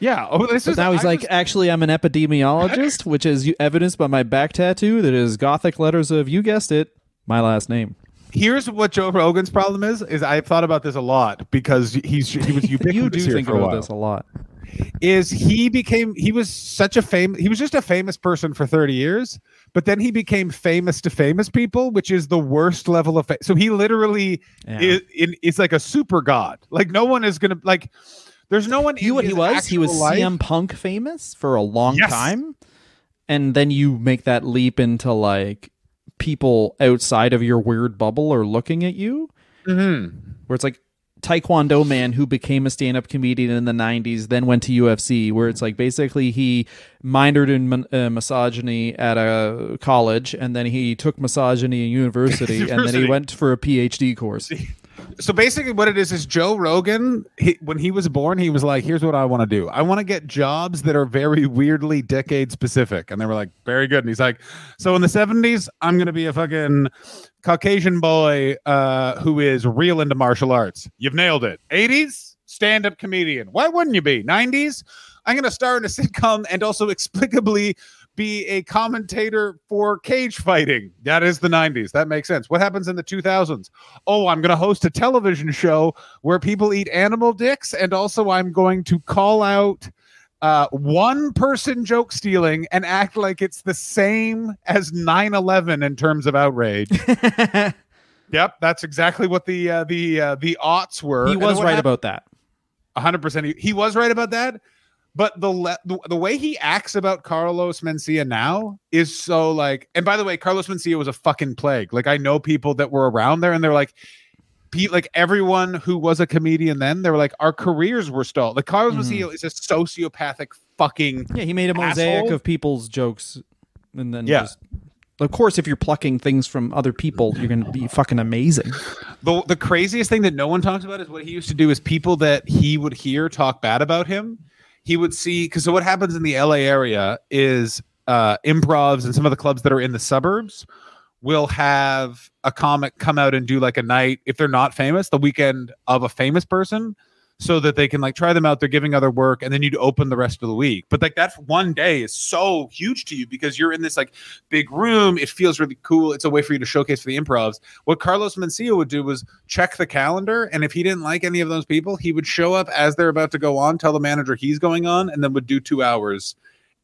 Yeah. Oh, this But is now he's I like, actually, I'm an epidemiologist, which is evidenced by my back tattoo that is Gothic letters of, you guessed it, my last name. here's what Joe Rogan's problem is. Is I've thought about this a lot because he's he was ubiquitous You do here think for a about while. this a lot. is he became he was such a fame he was just a famous person for 30 years but then he became famous to famous people which is the worst level of fa- so he literally Yeah. is it's like a super god like no one is gonna like there's no one You what he was? He was life- CM Punk famous for a long Yes. time, and then you make that leap into like people outside of your weird bubble are looking at you, Mhm. where it's like Taekwondo man who became a stand-up comedian in the 90s then went to UFC where it's like basically he minored in uh, misogyny at a college and then he took misogyny in university, and then he went for a PhD course. so basically what it is is joe rogan he, when he was born he was like here's what i want to do. I want to get jobs that are very weirdly decade specific. And they were like very good. And he's like so in the 70s i'm gonna be a fucking caucasian boy uh, who is real into martial arts. You've nailed it. 80s stand-up comedian. Why wouldn't you be? 90s i'm gonna star in a sitcom and also explicably be a commentator for cage fighting. That is the 90s. That makes sense. What happens in the 2000s? Oh, I'm going to host a television show where people eat animal dicks. And also, I'm going to call out uh, one person joke stealing and act like it's the same as 9 11 in terms of outrage. yep. That's exactly what the, uh, the, uh, the aughts were. he was right happened- about that. hundred percent. He, he was right about that. But the, le- the the way he acts about Carlos Mencia now is so like. And by the way, Carlos Mencia was a fucking plague. Like I know people that were around there, and they're like, pe- like everyone who was a comedian then, they were like, our careers were stalled. Like Carlos Mhm. Mencia is a sociopathic fucking. Yeah, he made a mosaic Asshole. of people's jokes, and then Yeah. just. Of course, if you're plucking things from other people, you're going to be fucking amazing. The the craziest thing that no one talks about is what he used to do is people that he would hear talk bad about him. He would see because so what happens in the LA area is uh improvs and some of the clubs that are in the suburbs will have a comic come out and do like a night if they're not famous, the weekend of a famous person, so that they can like try them out. They're giving other work, and then you'd open the rest of the week. But like that one day is so huge to you because you're in this like big room. It feels really cool. It's a way for you to showcase for the improvs. What Carlos Mencia would do was check the calendar, and if he didn't like any of those people, he would show up as they're about to go on, tell the manager he's going on, and then would do two hours,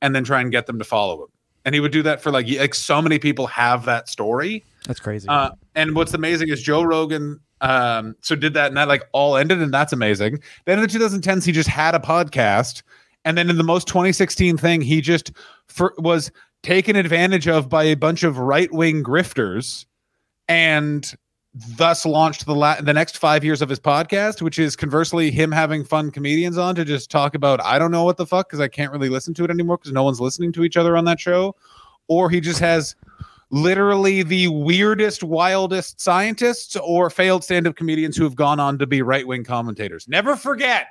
and then try and get them to follow him. And he would do that for like like so many people have that story. That's crazy. Uh, and what's amazing is Joe Rogan um so did that and that like all ended and that's amazing. Then in the 2010s he just had a podcast and then in the most 2016 thing he just for, was taken advantage of by a bunch of right-wing grifters and thus launched the la- the next 5 years of his podcast which is conversely him having fun comedians on to just talk about I don't know what the fuck cuz I can't really listen to it anymore cuz no one's listening to each other on that show or he just has literally the weirdest, wildest scientists or failed stand up comedians who have gone on to be right wing commentators. Never forget,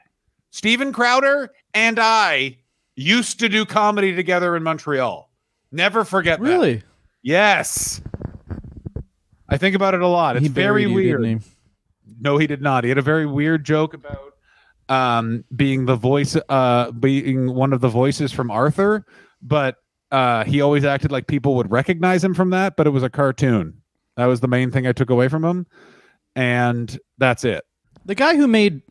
Steven Crowder and I used to do comedy together in Montreal. Never forget that. Really? Yes. I think about it a lot. It's He very you, weird. he? No, he did not. He had a very weird joke about um, being the voice, uh, being one of the voices from Arthur, but uh, he always acted like people would recognize him from that. But it was a cartoon. That was the main thing I took away from him, and that's it. The guy who made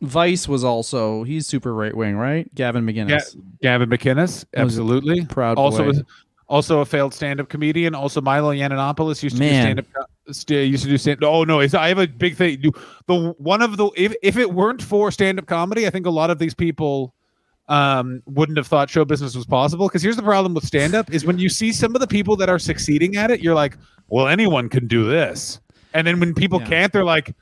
Vice was also he's super right wing, right? Gavin McGinnis. Yeah, Gavin McInnes, absolutely. Proud also, was, also a failed stand-up comedian. Also, Milo Yiannopoulos used to Man. do stand-up. St- used to do stand. Oh no, I have a big thing. The one of the if if it weren't for stand-up comedy, I think a lot of these people um wouldn't have thought show business was possible. Because here's the problem with stand-up: is when you see some of the people that are succeeding at it, you're like, well, anyone can do this. And then when people Yeah. can't, they're like,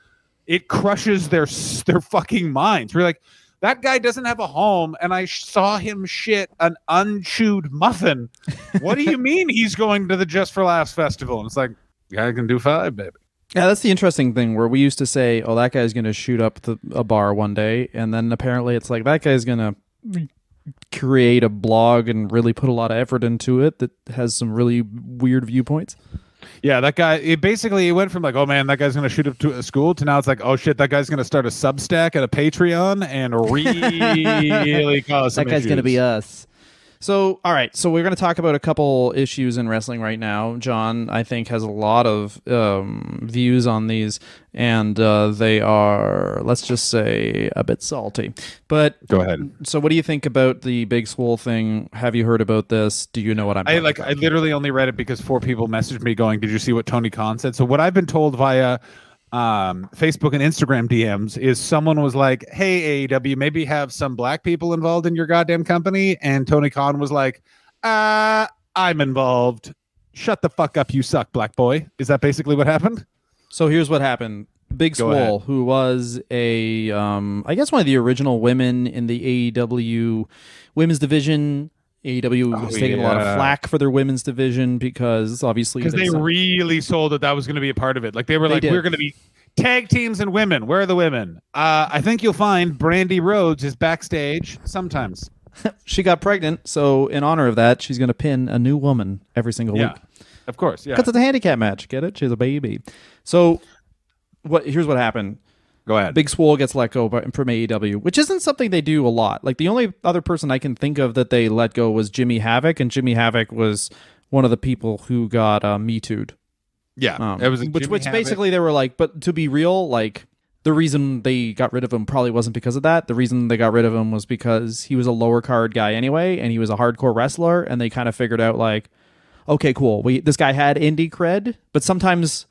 it crushes their their fucking minds. We're like, that guy doesn't have a home, and I saw him shit an unchewed muffin. What do you mean he's going to the Just for Laughs festival? And it's like, yeah, I can do five, baby. Yeah, that's the interesting thing where we used to say, "Oh, that guy's going to shoot up the, a bar one day," and then apparently it's like that guy's going to create a blog and really put a lot of effort into it that has some really weird viewpoints. Yeah, that guy. It basically it went from like, oh man, that guy's going to shoot up to a school, to now it's like, oh shit, that guy's going to start a Substack and a Patreon and really cause some that guy's going to be us. So, all right. So we're going to talk about a couple issues in wrestling right now. John, I think, has a lot of um, views on these, and uh, they are, let's just say, a bit salty. But Go ahead. so, what do you think about the Big Swole thing? Have you heard about this? Do you know what I'm? I like. about? I literally only read it because four people messaged me going, "Did you see what Tony Khan said?" So what I've been told via um, Facebook and Instagram DMs is someone was like, "Hey AEW, maybe have some black people involved in your goddamn company," and Tony Khan was like, "Uh, I'm involved. Shut the fuck up, you suck, black boy." Is that basically what happened? So here's what happened. Big Go Swole, who was a, um, I guess one of the original women in the AEW women's division. AEW Oh, was taking a lot of yeah. flack for their women's division because obviously Because they really sold that that was going to be a part of it. Like they were They like, did. "We're going to be." Tag teams and women. Where are the women? Uh, I think you'll find Brandi Rhodes is backstage sometimes. she got pregnant. So in honor of that, she's going to pin a new woman every single Yeah, week of course. Yeah, because it's a handicap match. Get it? She's a baby. So what? Here's what happened. Go ahead. Big Swole gets let go from AEW, which isn't something they do a lot. Like the only other person I can think of that they let go was Jimmy Havoc, and Jimmy Havoc was one of the people who got uh, Me Too'd. Yeah, Um, it was which, Jimmy which Havoc. basically they were like, but to be real, like the reason they got rid of him probably wasn't because of that. The reason they got rid of him was because he was a lower card guy anyway, and he was a hardcore wrestler, and they kind of figured out like, okay, cool, we this guy had indie cred, but sometimes.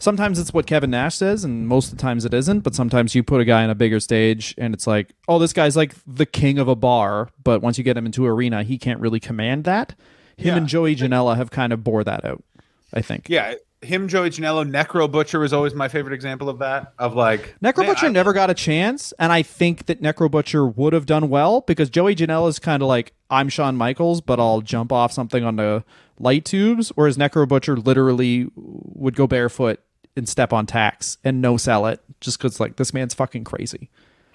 Sometimes it's what Kevin Nash says, and most of the times it isn't. But sometimes you put a guy on a bigger stage, and it's like, oh, this guy's like the king of a bar. But once you get him into arena, he can't really command that. Him Yeah. and Joey Janela have kind of bore that out. I think. Yeah, him, Joey Janela, Necro Butcher was always my favorite example of that. Of like Necro Butcher I- never got a chance, and I think that Necro Butcher would have done well because Joey Janela is kind of like I'm Shawn Michaels, but I'll jump off something on the light tubes, whereas Necro Butcher literally would go barefoot and step on tacks and no sell it just because like this man's fucking crazy.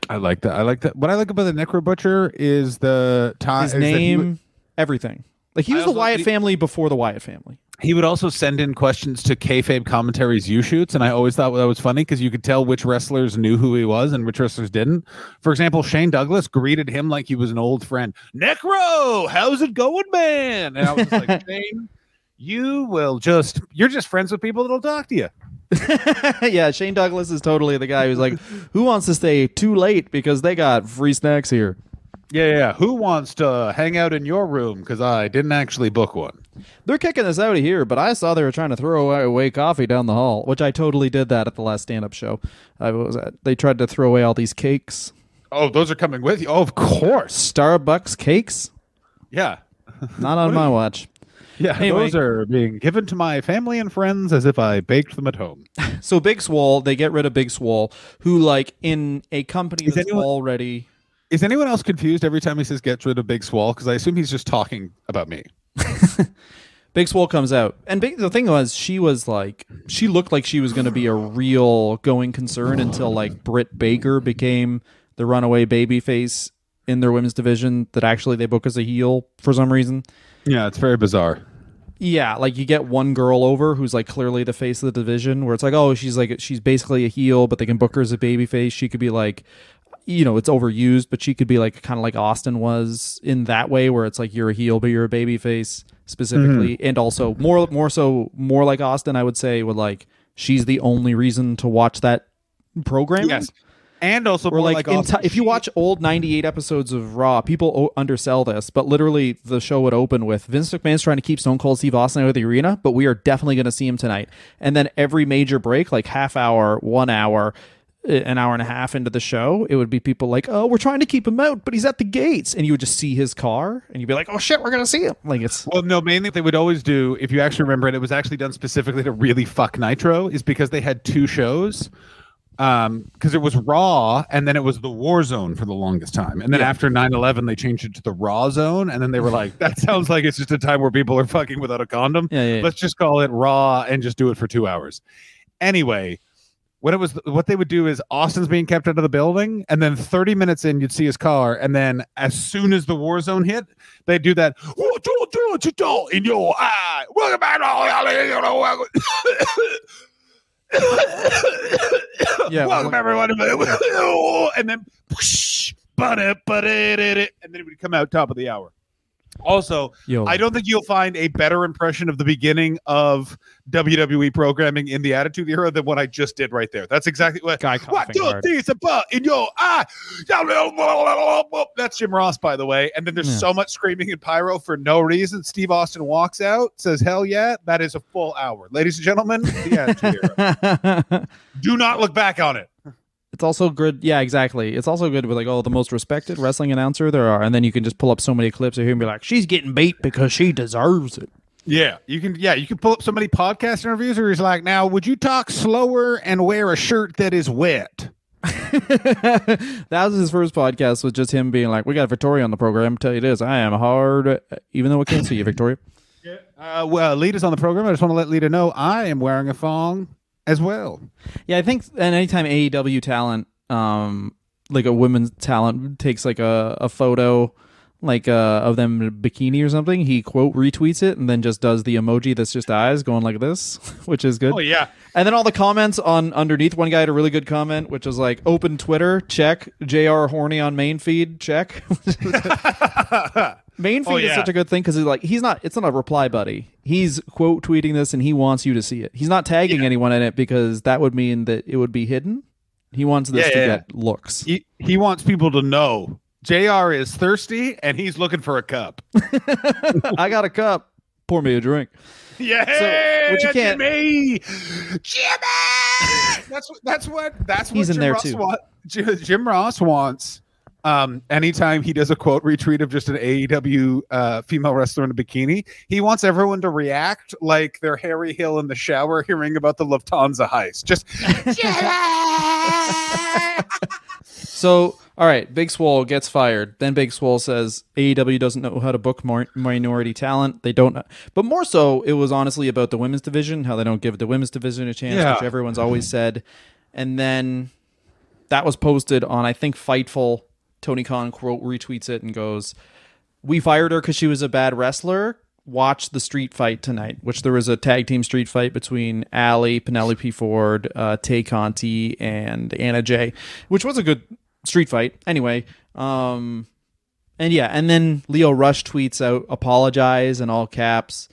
I like that. I like that. What I like about the Necro Butcher is the time. His name, everything. Like he was the Wyatt he- family before the Wyatt family. He would also send in questions to kayfabe commentaries you shoots, and I always thought that was funny because you could tell which wrestlers knew who he was and which wrestlers didn't. For example, Shane Douglas greeted him like he was an old friend. Necro, how's it going, man? And I was like, Shane, you will just you're just friends with people that'll talk to you. yeah, Shane Douglas is totally the guy who's like, who wants to stay too late because they got free snacks here. Yeah, yeah. Who wants to hang out in your room? Because I didn't actually book one. They're kicking us out of here, but I saw they were trying to throw away, coffee down the hall, which I totally did that at the last stand-up show. I was at, they tried to throw away all these cakes, Oh, those are coming with you. Oh, of course. Starbucks cakes. Yeah. Not on my watch. Yeah, Anyway. those are being given to my family and friends as if I baked them at home. So Big Swole, they get rid of Big Swole, who like in a company Is that's anyone- already Is anyone else confused every time he says gets rid of Big Swall? Because I assume he's just talking about me. Big Swole comes out, and Big, the thing was, she was like, she looked like she was going to be a real going concern until like Britt Baker became the runaway baby face in their women's division that actually they book as a heel for some reason. Yeah, it's very bizarre. Yeah, like you get one girl over who's like clearly the face of the division, where it's like, oh, she's like she's basically a heel, but they can book her as a baby face. She could be like, you know, it's overused, but she could be like kind of like Austin was in that way, where it's like you're a heel, but you're a baby face specifically, mm-hmm. and also more more so more like Austin, I would say, with like she's the only reason to watch that program. Yes. And also Or like, like, Austin, if you watch old 98 episodes of Raw, people o- undersell this, but literally the show would open with Vince McMahon's trying to keep Stone Cold Steve Austin out of the arena, but we are definitely going to see him tonight. And then every major break, like half hour, one hour, an hour and a half into the show, it would be people like, "Oh, we're trying to keep him out, but he's at the gates," and you would just see his car, and you'd be like, "Oh shit, we're gonna see him!" Like it's Well, no, mainly they would always do, if you actually remember it, it was actually done specifically to really fuck Nitro, is because they had two shows. Um, because it was Raw and then it was the War Zone for the longest time. And then after 9 11, they changed it to the Raw Zone. And then they were like, that sounds like it's just a time where people are fucking without a condom. Yeah, yeah, yeah. Let's just call it Raw and just do it for two hours. Anyway, what it was what they would do is Austin's being kept out of the building, and then 30 minutes in, you'd see his car, and then as soon as the war zone hit, they'd do that "What you do, what you do in your eye. Yeah, welcome well- everyone, and then and then it would come out top of the hour. Also, yo, I don't think you'll find a better impression of the beginning of WWE programming in the Attitude Era than what I just did right there. That's exactly what. Guy What do about in your eye? That's Jim Ross, by the way. And then there's Yeah. so much screaming and pyro for no reason. Steve Austin walks out, says, "Hell yeah!" That is a full hour, ladies and gentlemen. The Attitude Era. Do not look back on it. It's also good. Yeah, exactly. It's also good with like, oh, the most respected wrestling announcer there are, and then you can just pull up so many clips of him and be like, she's getting beat because she deserves it. Yeah, you can. Yeah, you can pull up so many podcast interviews where he's like, "Now, would you talk slower and wear a shirt that is wet?" that was his first podcast with just him being like, we got Victoria on the program. Tell you this, I am hard, even though I can't see you, Victoria. Uh, well, Lita's on the program. I just want to let Lita know I am wearing a thong as well. Yeah, I think, and anytime AEW talent, um, like a women's talent takes like a, a photo, like uh, of them in a bikini or something, he quote retweets it and then just does the emoji that's just eyes going like this, which is good. Oh yeah, And then all the comments on underneath. One guy had a really good comment, which was like, "Open Twitter, check. Jr. horny on main feed, check." main feed Oh, is such a good thing because he's like, he's not. It's not a reply buddy. He's quote tweeting this, and he wants you to see it. He's not tagging anyone in it because that would mean that it would be hidden. He wants this Yeah, to yeah, get looks. he he wants people to know Jr. is thirsty and he's looking for a cup. I got a cup. Pour me a drink. Yeah, So, what you can't- Jimmy, Jimmy. That's what. That's what. That's what He's in Jim there, Ross too. Jim Ross wants. Um, anytime he does a quote retweet of just an AEW uh, female wrestler in a bikini, he wants everyone to react like they're Harry Hill in the shower hearing about the Lufthansa heist. Just So, all right, Big Swole gets fired. Then Big Swole says AEW doesn't know how to book more minority talent. They don't, but more so, it was honestly about the women's division, how they don't give the women's division a chance, Yeah. which everyone's always said. And then that was posted on, I think, Fightful. Tony Khan quote retweets it and goes, "We fired her because she was a bad wrestler." Watch the street fight tonight, which there was a tag team street fight between Allie, Penelope Ford, uh, Tay Conti, and Anna Jay, which was a good street fight. Anyway, um, and yeah, and then Lio Rush tweets out apologize in all caps,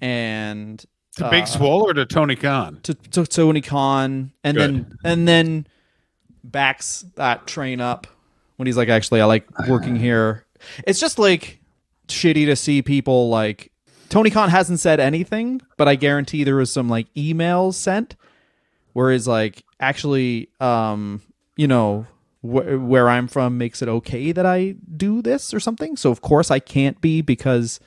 and to uh, Big Swole or to Tony Khan. to, to Tony Khan, and then and then backs that train up when he's like, actually, I like working here. It's just like shitty to see people like Tony Khan hasn't said anything, but I guarantee there was some like emails sent where he's like, actually, um, you know, wh- where I'm from makes it okay that I do this or something. So of course I can't be because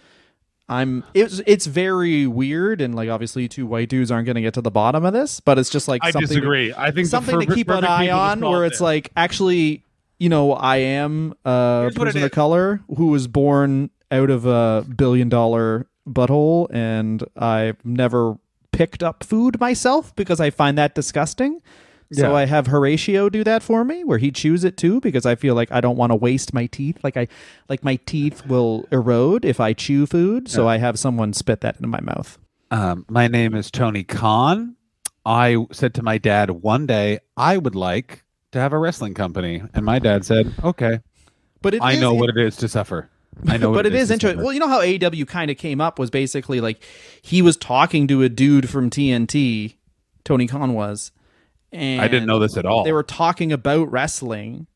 I'm it's it's very weird and like obviously two white dudes aren't going to get to the bottom of this, but it's just like I something disagree. I think something to keep an eye on where it's like actually you know I am a person of color who was born out of a billion dollar butthole and I've never picked up food myself because I find that disgusting. So Yeah. I have Horatio do that for me, where he chews it too, because I feel like I don't want to waste my teeth. Like I, like my teeth will erode if I chew food. So I have someone spit that into my mouth. Um, my name is Tony Khan. I said to my dad one day I would like to have a wrestling company, and my dad said, "Okay, But it I is know in- what it is to suffer. I know, what but it is to interesting. suffer." Well, you know how AEW kind of came up was basically like he was talking to a dude from TNT, Tony Khan was, and I didn't know this at all. They were talking about wrestling,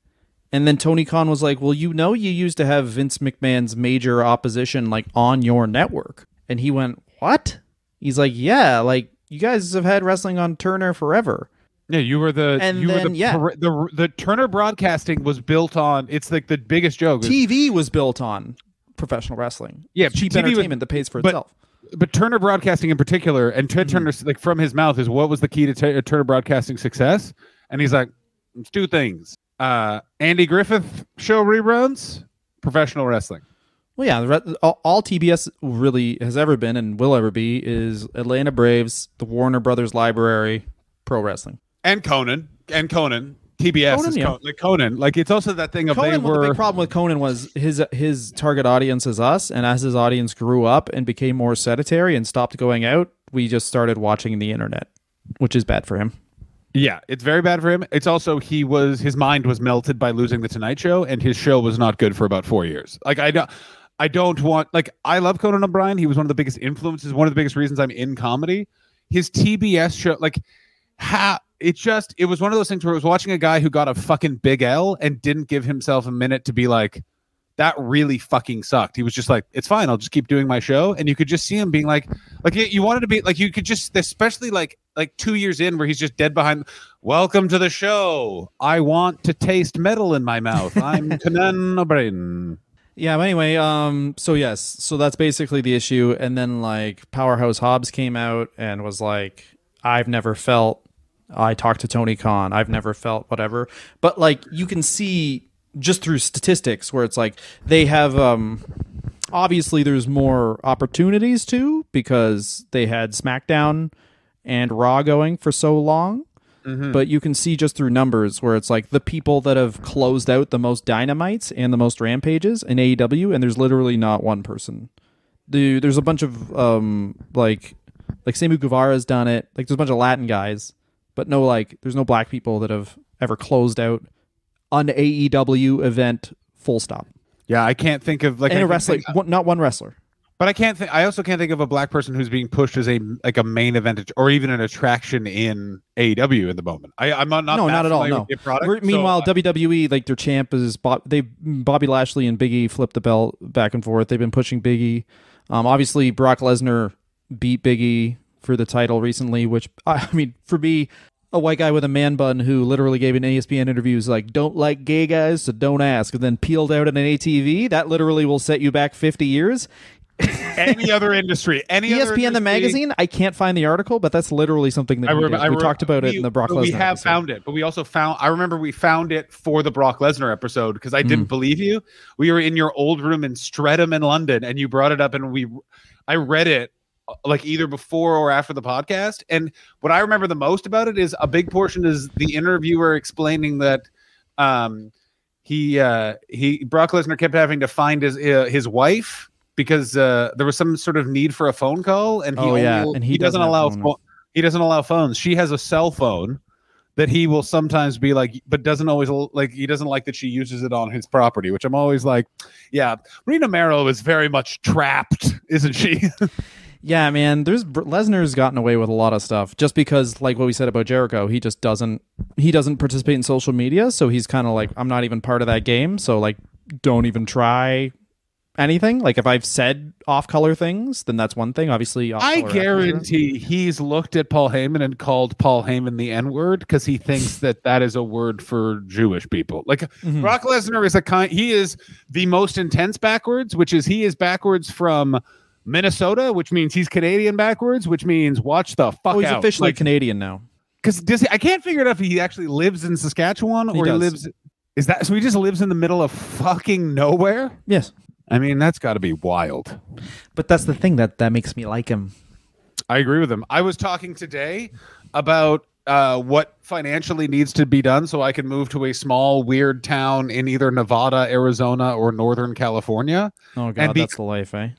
and then Tony Khan was like, "Well, you know, you used to have Vince McMahon's major opposition like on your network," and he went, "What?" He's like, "Yeah, like you guys have had wrestling on Turner forever." Yeah, you were the And you were the, yeah. per- the the Turner Broadcasting was built on. It's like the biggest joke. TV was built on professional wrestling. Yeah, cheap TV was- entertainment that pays for but- itself. But Turner Broadcasting in particular, and Mm-hmm. Ted Turner, like from his mouth, is what was the key to T- Turner Broadcasting success? And he's like, it's two things: uh, Andy Griffith show reruns, professional wrestling. Well, yeah, the re- all, all TBS really has ever been and will ever be is Atlanta Braves, the Warner Brothers Library, pro wrestling. and Conan and Conan. TBS Conan, is yeah. Con- like Conan. Like it's also that thing of they Conan, were. the big problem with Conan was his his target audience is us, and as his audience grew up and became more sedentary and stopped going out, we just started watching the internet, which is bad for him. Yeah, it's very bad for him. It's also he was his mind was melted by losing the Tonight Show, and his show was not good for about four years. Like I don't, I don't want like I love Conan O'Brien. He was one of the biggest influences, one of the biggest reasons I'm in comedy. His TBS show, like, how it just it was one of those things where I was watching a guy who got a fucking big L and didn't give himself a minute to be like, that really fucking sucked. He was just like, it's fine. I'll just keep doing my show. And you could just see him being like, like you- wanted to be like, you could just, especially like, like two years in where he's just dead behind. Welcome to the show. I want to taste metal in my mouth. I'm Conan O'Brien. Yeah, but anyway, um, so yes, so that's basically the issue. And then like Powerhouse Hobbs came out and was like, I've never felt I talked to Tony Khan, I've never felt whatever. But like you can see just through statistics where it's like they have um obviously there's more opportunities too because they had SmackDown and Raw going for so long. But you can see just through numbers where it's like the people that have closed out the most dynamites and the most rampages in AEW, and there's literally not one person. The, there's a bunch of um like like Sammy Guevara's done it. Like there's a bunch of Latin guys, but no like there's no black people that have ever closed out an AEW event full stop. Yeah, I can't think of like and a wrestler, think- one, not one wrestler. but I can't think. I also can't think of a black person who's being pushed as a like a main event or even an attraction in AEW at the moment. I, I'm not, not no, not at all. No. product, We're- so Meanwhile, WWE, like their champ is Bob, they Bobby Lashley and Biggie flipped the belt back and forth. They've been pushing Biggie. Um, obviously, Brock Lesnar beat Biggie for the title recently, which I mean, for me, a white guy with a man bun who literally gave an ESPN interview is like "Don't like gay guys, so don't ask," and then peeled out at an ATV. That literally will set you back fifty years. any other industry, any other ESPN the magazine. I can't find the article, but that's literally something that I we, remember. I we talked about it in the Brock Lesnar. We have episode. found it, but we also found. I remember we found it for the Brock Lesnar episode because I Mm. didn't believe you. We were in your old room in Streatham in London, and you brought it up, and we, I read it like either before or after the podcast. And what I remember the most about it is a big portion is the interviewer explaining that, um, he uh he Brock Lesnar kept having to find his uh, his wife because uh there was some sort of need for a phone call and he Oh, yeah, only- and he he doesn't doesn't allow pho- he doesn't allow phones. She has a cell phone that he will sometimes be like, but doesn't always like he doesn't like that she uses it on his property, which I'm always like, yeah, Rena Mero is very much trapped, isn't she? Yeah, man. There's Lesnar's gotten away with a lot of stuff just because, like what we said about Jericho, he just doesn't he doesn't participate in social media, so he's kind of like I'm not even part of that game, so like don't even try anything. Like if I've said off color things, then that's one thing. Obviously, I guarantee he's looked at Paul Heyman and called Paul Heyman the N word because he thinks that that is a word for Jewish people. Like Mhm. Brock Lesnar is a kind. He is the most intense backwards, which is he is backwards from Minnesota, which means he's Canadian backwards, which means watch the fuck Oh, he's out. officially Canadian now. because does I can't figure it out if he actually lives in Saskatchewan He or he lives. Is that so? He just lives in the middle of fucking nowhere. Yes, I mean, that's got to be wild. but that's the thing that that makes me like him. I agree with him. I was talking today about uh, what financially needs to be done so I can move to a small weird town in either Nevada, Arizona, or Northern California. Oh god, be- that's the life, eh?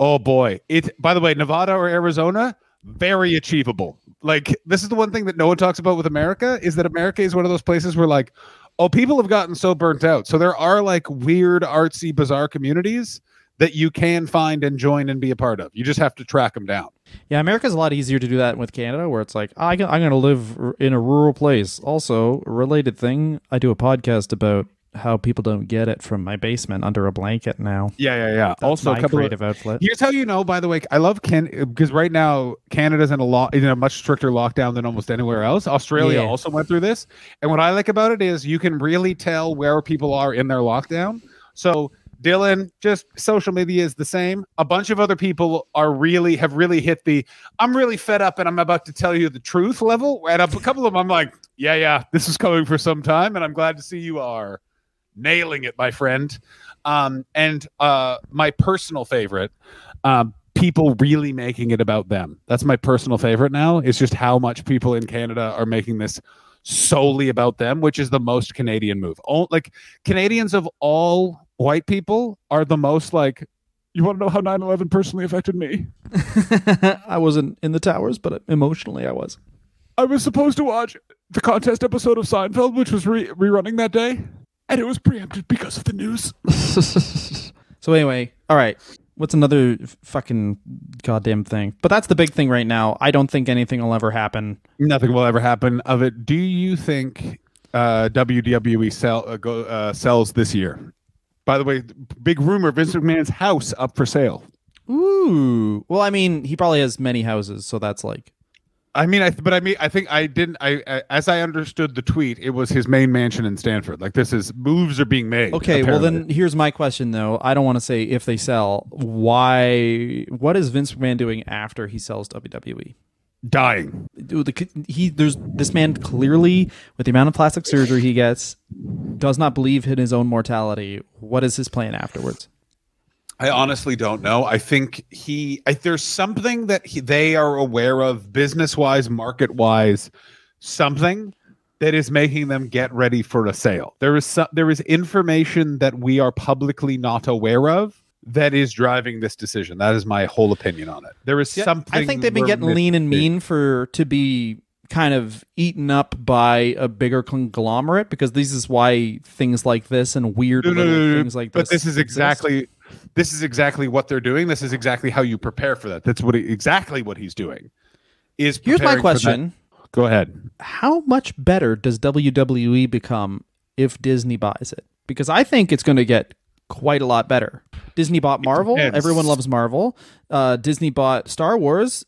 Oh boy. It by the way, Nevada or Arizona, very achievable. Like this is the one thing that no one talks about with America is that America is one of those places where like oh people have gotten so burnt out. So there are like weird artsy bizarre communities that you can find and join and be a part of. You just have to track them down. Yeah, America's a lot easier to do that with Canada, where it's like I I'm going to live in a rural place. Also, related thing, I do a podcast about how people don't get it from my basement under a blanket now. Yeah, yeah, yeah. That's also, a couple of, creative outlet. Here's how you know, by the way, I love Can because right now Canada's in a lot in a much stricter lockdown than almost anywhere else. Australia Yeah. also went through this. And what I like about it is you can really tell where people are in their lockdown. So Dylan, just social media is the same. A bunch of other people are really have really hit the I'm really fed up and I'm about to tell you the truth level. And a couple of them I'm like, yeah, yeah, this is coming for some time, and I'm glad to see you are nailing it, my friend. Um, and uh, my personal favorite, um, people really making it about them. That's my personal favorite now. Is just how much people in Canada are making this solely about them, which is the most Canadian move. All, like Canadians of all white people are the most like. You want to know how 9/11 personally affected me? I wasn't in the towers, but emotionally I was. I was supposed to watch the contest episode of Seinfeld, which was re- rerunning that day, and it was preempted because of the news. so anyway, all right. What's another f- fucking goddamn thing? But that's the big thing right now. I don't think anything will ever happen. Nothing will ever happen of it. Do you think uh, WWE sell uh, go, uh, sells this year? By the way, big rumor: Vince McMahon's house up for sale. Ooh. Well, I mean, he probably has many houses, so that's like I mean, I th- but I mean, I think I didn't. I, I as I understood the tweet, it was his main mansion in Stamford. Like this is moves are being made. Okay, well then here's my question though. I don't want to say if they sell. Why? What is Vince McMahon doing after he sells WWE? dying. He there's this man clearly with the amount of plastic surgery he gets does not believe in his own mortality. What is his plan afterwards? I honestly don't know. I think he. I, there's something that he, they are aware of, business wise, market wise, something that is making them get ready for a sale. There is some, there is information that we are publicly not aware of that is driving this decision. That is my whole opinion on it. There is something. I think they've been getting lean and mean for to be kind of eaten up by a bigger conglomerate because this is why things like this and weird no, no, no, things like this. but this is exist. exactly this is exactly what they're doing. This is exactly how you prepare for that. That's what he, exactly what he's doing. Is Here's my preparing for that. question: Go ahead. How much better does WWE become if Disney buys it? Because I think it's going to get quite a lot better. Disney bought Marvel. Everyone loves Marvel. Uh, Disney bought Star Wars.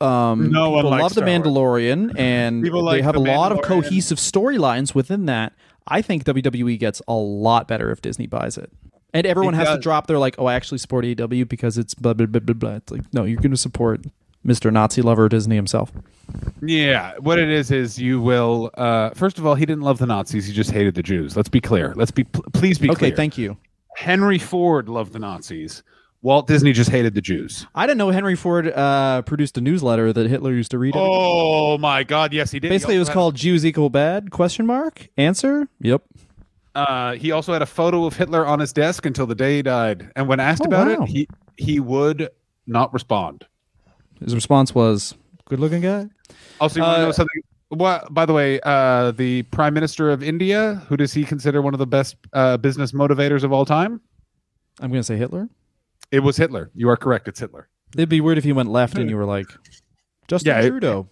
Um, No one people love the Star Wars. Mandalorian, and People they like have The a lot of cohesive storylines within that. I think WWE gets a lot better if Disney buys it. And everyone has to drop their like, oh, I actually support AEW because it's blah blah blah blah blah. It's like, no, you're going to support Mr. Nazi lover Disney himself. Yeah, what it is is you will. Uh, first of all, he didn't love the Nazis; he just hated the Jews. Let's be clear. Let's be pl- please be Okay, clear. thank you. Henry Ford loved the Nazis. Walt Disney just hated the Jews. I didn't know Henry Ford uh, produced a newsletter that Hitler used to read. Oh my God! Yes, he did. He Basically, it was called "Jews Equal Bad?" Question mark. Answer: Yep. Uh, he also had a photo of Hitler on his desk until the day he died. And when asked Oh, about wow. it, he he would not respond. His response was, "Good-looking guy." Also, you want to Uh, know something? What, by the way, uh, the Prime Minister of India, who does he consider one of the best uh, business motivators of all time? I'm going to say Hitler. It was Hitler. You are correct. It's Hitler. It'd be weird if you went left and you were like, Justin Yeah, it- Trudeau.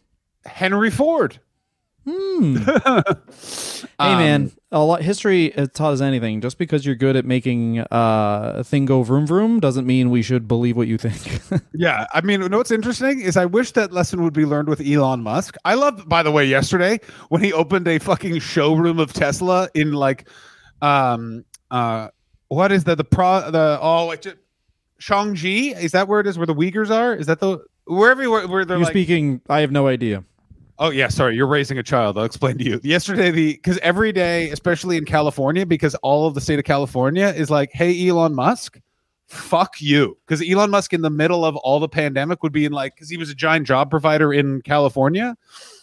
Henry Ford. Hmm. Hey Um, man, a lot history has taught us anything. Just because you're good at making uh, a thing go vroom vroom doesn't mean we should believe what you think. Yeah, I mean, you know what's interesting is I wish that lesson would be learned with Elon Musk. I love, by the way, yesterday when he opened a fucking showroom of Tesla in like, um, uh, what is the the pro the oh it just, Shangji is that where it is where the Uyghurs are? Is that the wherever where, where they're you're like? speaking. I have no idea. Oh yeah, sorry, you're raising a child. I'll explain to you. Yesterday, the because every day, especially in California, because all of the state of California is like, hey, Elon Musk, fuck you. Because Elon Musk, in the middle of all the pandemic, would be in like, because he was a giant job provider in California,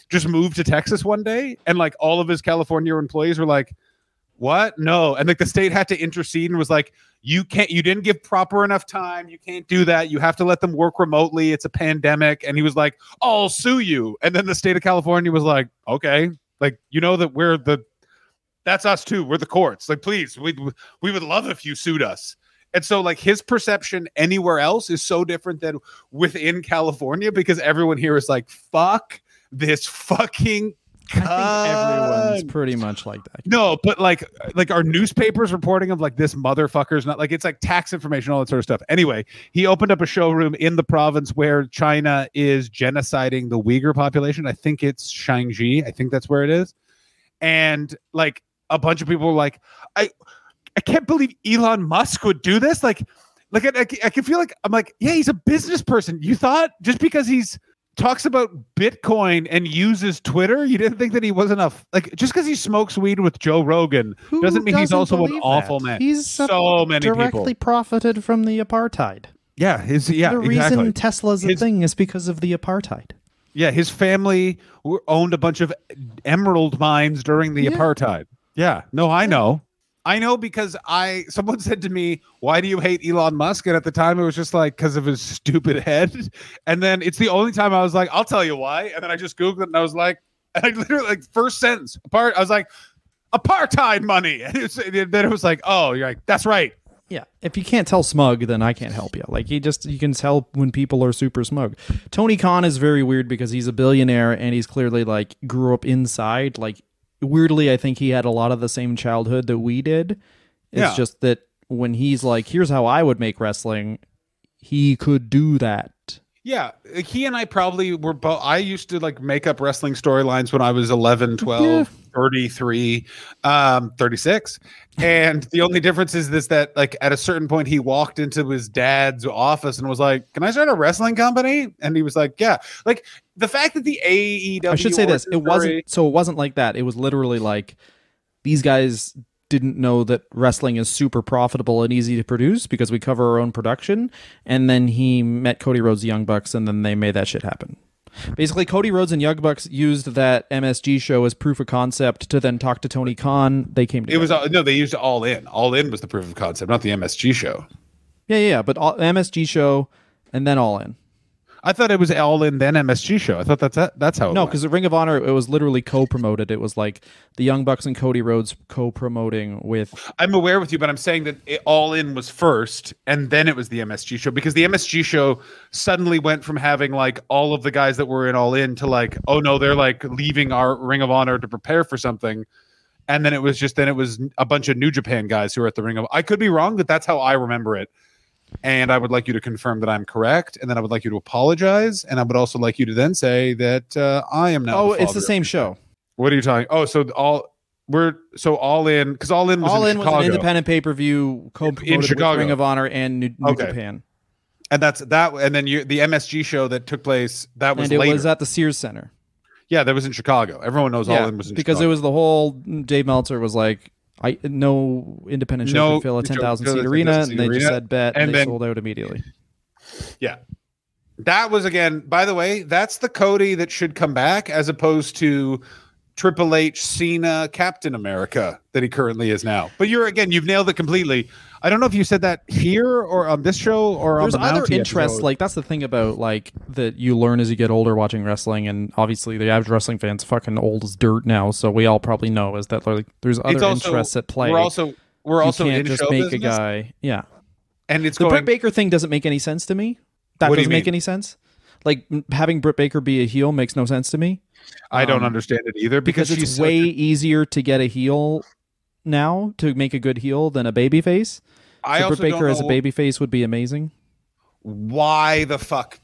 just moved to Texas one day, and like all of his California employees were like, "What? No!" And like the state had to intercede and was like, "You can't. You didn't give proper enough time. You can't do that. You have to let them work remotely. It's a pandemic." And he was like, "I'll sue you." And then the state of California was like, "Okay, like you know that we're the." That's us too. We're the courts. Like, please, we we would love if you sued us. And so, like, his perception anywhere else is so different than within California because everyone here is like, fuck this fucking. I think everyone's pretty much like that. No, but like, like our newspapers reporting of like this motherfucker's not like it's like tax information, all that sort of stuff. Anyway, he opened up a showroom in the province where China is genociding the Uyghur population. I think it's Shangji. I think that's where it is. And like a bunch of people were like, I, I can't believe Elon Musk would do this. Like, like I, I, I can feel like I'm like, yeah, he's a business person. You thought just because he's talks about Bitcoin and uses Twitter, you didn't think that he wasn't a like just because he smokes weed with Joe Rogan Who doesn't mean he's doesn't also an awful that? man. He's so many directly people. profited from the apartheid. Yeah, his yeah, the reason exactly. Tesla's a thing is because of the apartheid. Yeah, his family owned a bunch of emerald mines during the Yeah. apartheid. Yeah, no, I know. I know because I someone said to me, "Why do you hate Elon Musk?" And at the time, it was just like because of his stupid head. And then it's the only time I was like, "I'll tell you why." And then I just googled it and I was like, and I literally like first sentence apart. I was like, "Apartheid money." And then it was like, "Oh, you're like that's right." Yeah, if you can't tell smug, then I can't help you. Like you just you can tell when people are super smug. Tony Khan is very weird because he's a billionaire and he's clearly like grew up inside. Like weirdly, I think he had a lot of the same childhood that we did. It's Yeah. just that when he's like, "Here's how I would make wrestling," he could do that. Yeah, he and I probably were both. I used to like make up wrestling storylines when I was 11, 12, Yeah. 33, um, 36. And the only difference is this that, like, at a certain point, he walked into his dad's office and was like, Can I start a wrestling company? And he was like, Yeah. Like, the fact that the AEW. I should say this: it wasn't so. It wasn't like that. It was literally like these guys didn't know that wrestling is super profitable and easy to produce because we cover our own production. And then he met Cody Rhodes, Young Bucks, and then they made that shit happen. Basically, Cody Rhodes and Young Bucks used that MSG show as proof of concept to then talk to Tony Khan. They came. To it was, uh, no, they used All In. All In was the proof of concept, not the MSG show. yeah, yeah, yeah. But all, MSG show and then All In. I thought it was All In, then MSG show. I thought that's that's how it No, because the Ring of Honor, it was literally co-promoted. It was like the Young Bucks and Cody Rhodes co-promoting with I'm aware with you, but I'm saying that it, All In was first, and then it was the MSG show because the MSG show suddenly went from having like all of the guys that were in All In to like, oh no, they're like leaving our Ring of Honor to prepare for something, and then it was just then it was a bunch of New Japan guys who were at the Ring of. I could be wrong, but that's how I remember it. And I would like you to confirm that I'm correct, and then I would like you to apologize, and I would also like you to then say that uh, I am now. Oh, the it's the same show. What are you talking? Oh, so all we're so all in because all in was All in, in was an independent pay per view co-promoted with Chicago. Ring of Honor and New, New Okay. Japan, and that's that and then you the msg show that took place that was and it later was at the Sears Center. yeah that was in chicago everyone knows all in was in because it was the whole Dave Meltzer was like, I no independent show No could fill a ten thousand seat arena, and they seat just said bet, and, and they then- sold out immediately. yeah that was again by the way that's the cody that should come back as opposed to triple h cena captain america that he currently is now but you're again you've nailed it completely i don't know if you said that here or on this show or There's on the other Mountie interests, episode. like that's the thing about like that you learn as you get older watching wrestling, and obviously the average wrestling fan's fucking old as dirt now, so we all probably know is that like there's other also interests at play. we're also we're also you can't in just make a guy, yeah. and it's The going Britt Baker thing doesn't make any sense to me. That What do doesn't make any sense. Like having Britt Baker be a heel makes no sense to me i don't um, understand it either because, because, it's way a- easier to get a heel now to make a good heel than a baby face. I so also Britt Baker as a baby face would be amazing. why the fuck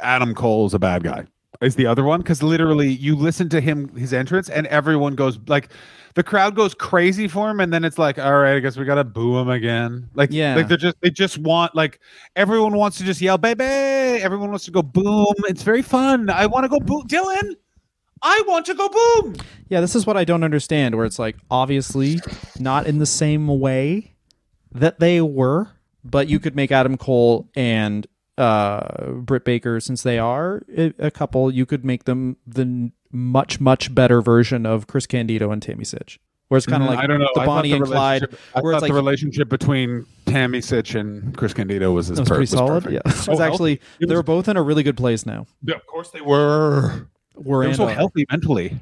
Adam Cole is a bad guy is the other one because literally you listen to him his entrance and everyone goes like the crowd goes crazy for him and then it's like all right I guess we gotta boo him again like Yeah. like they're just they just want like everyone wants to just yell baby everyone wants to go boom it's very fun I want to go boom Dylan I want to go boom Yeah, this is what I don't understand. Where it's like obviously not in the same way that they were, but you could make Adam Cole and uh, Britt Baker, since they are a, a couple, you could make them the much much better version of Chris Candido and Tammy Sytch, where it's kind of Mm, like I don't know. the I thought Bonnie and Clyde. I where it's thought the relationship between Tammy Sytch and Chris Candido was, as That was per- pretty solid. perfect. Yeah, it was actually healthy. It they were both in a really good place now. Yeah, of course they were. We're They so healthy mentally.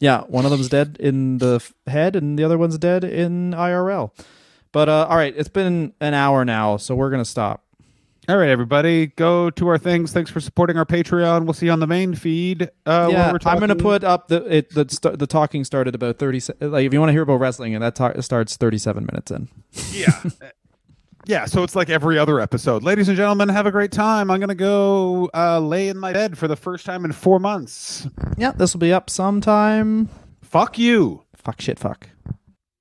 Yeah, one of them's dead in the f- head, and the other one's dead in IRL. But uh, all right, it's been an hour now, so we're gonna stop. All right, everybody, go to our things. Thanks for supporting our Patreon. We'll see you on the main feed. Uh, yeah, I'm gonna put up the it the st- the talking started about thirty. se- Like if you want to hear about wrestling, and that ta- starts thirty seven minutes in. yeah. Yeah, so it's like every other episode. Ladies and gentlemen, have a great time. I'm going to go uh, lay in my bed for the first time in four months. Yeah, this will be up sometime. Fuck you. Fuck shit. Fuck.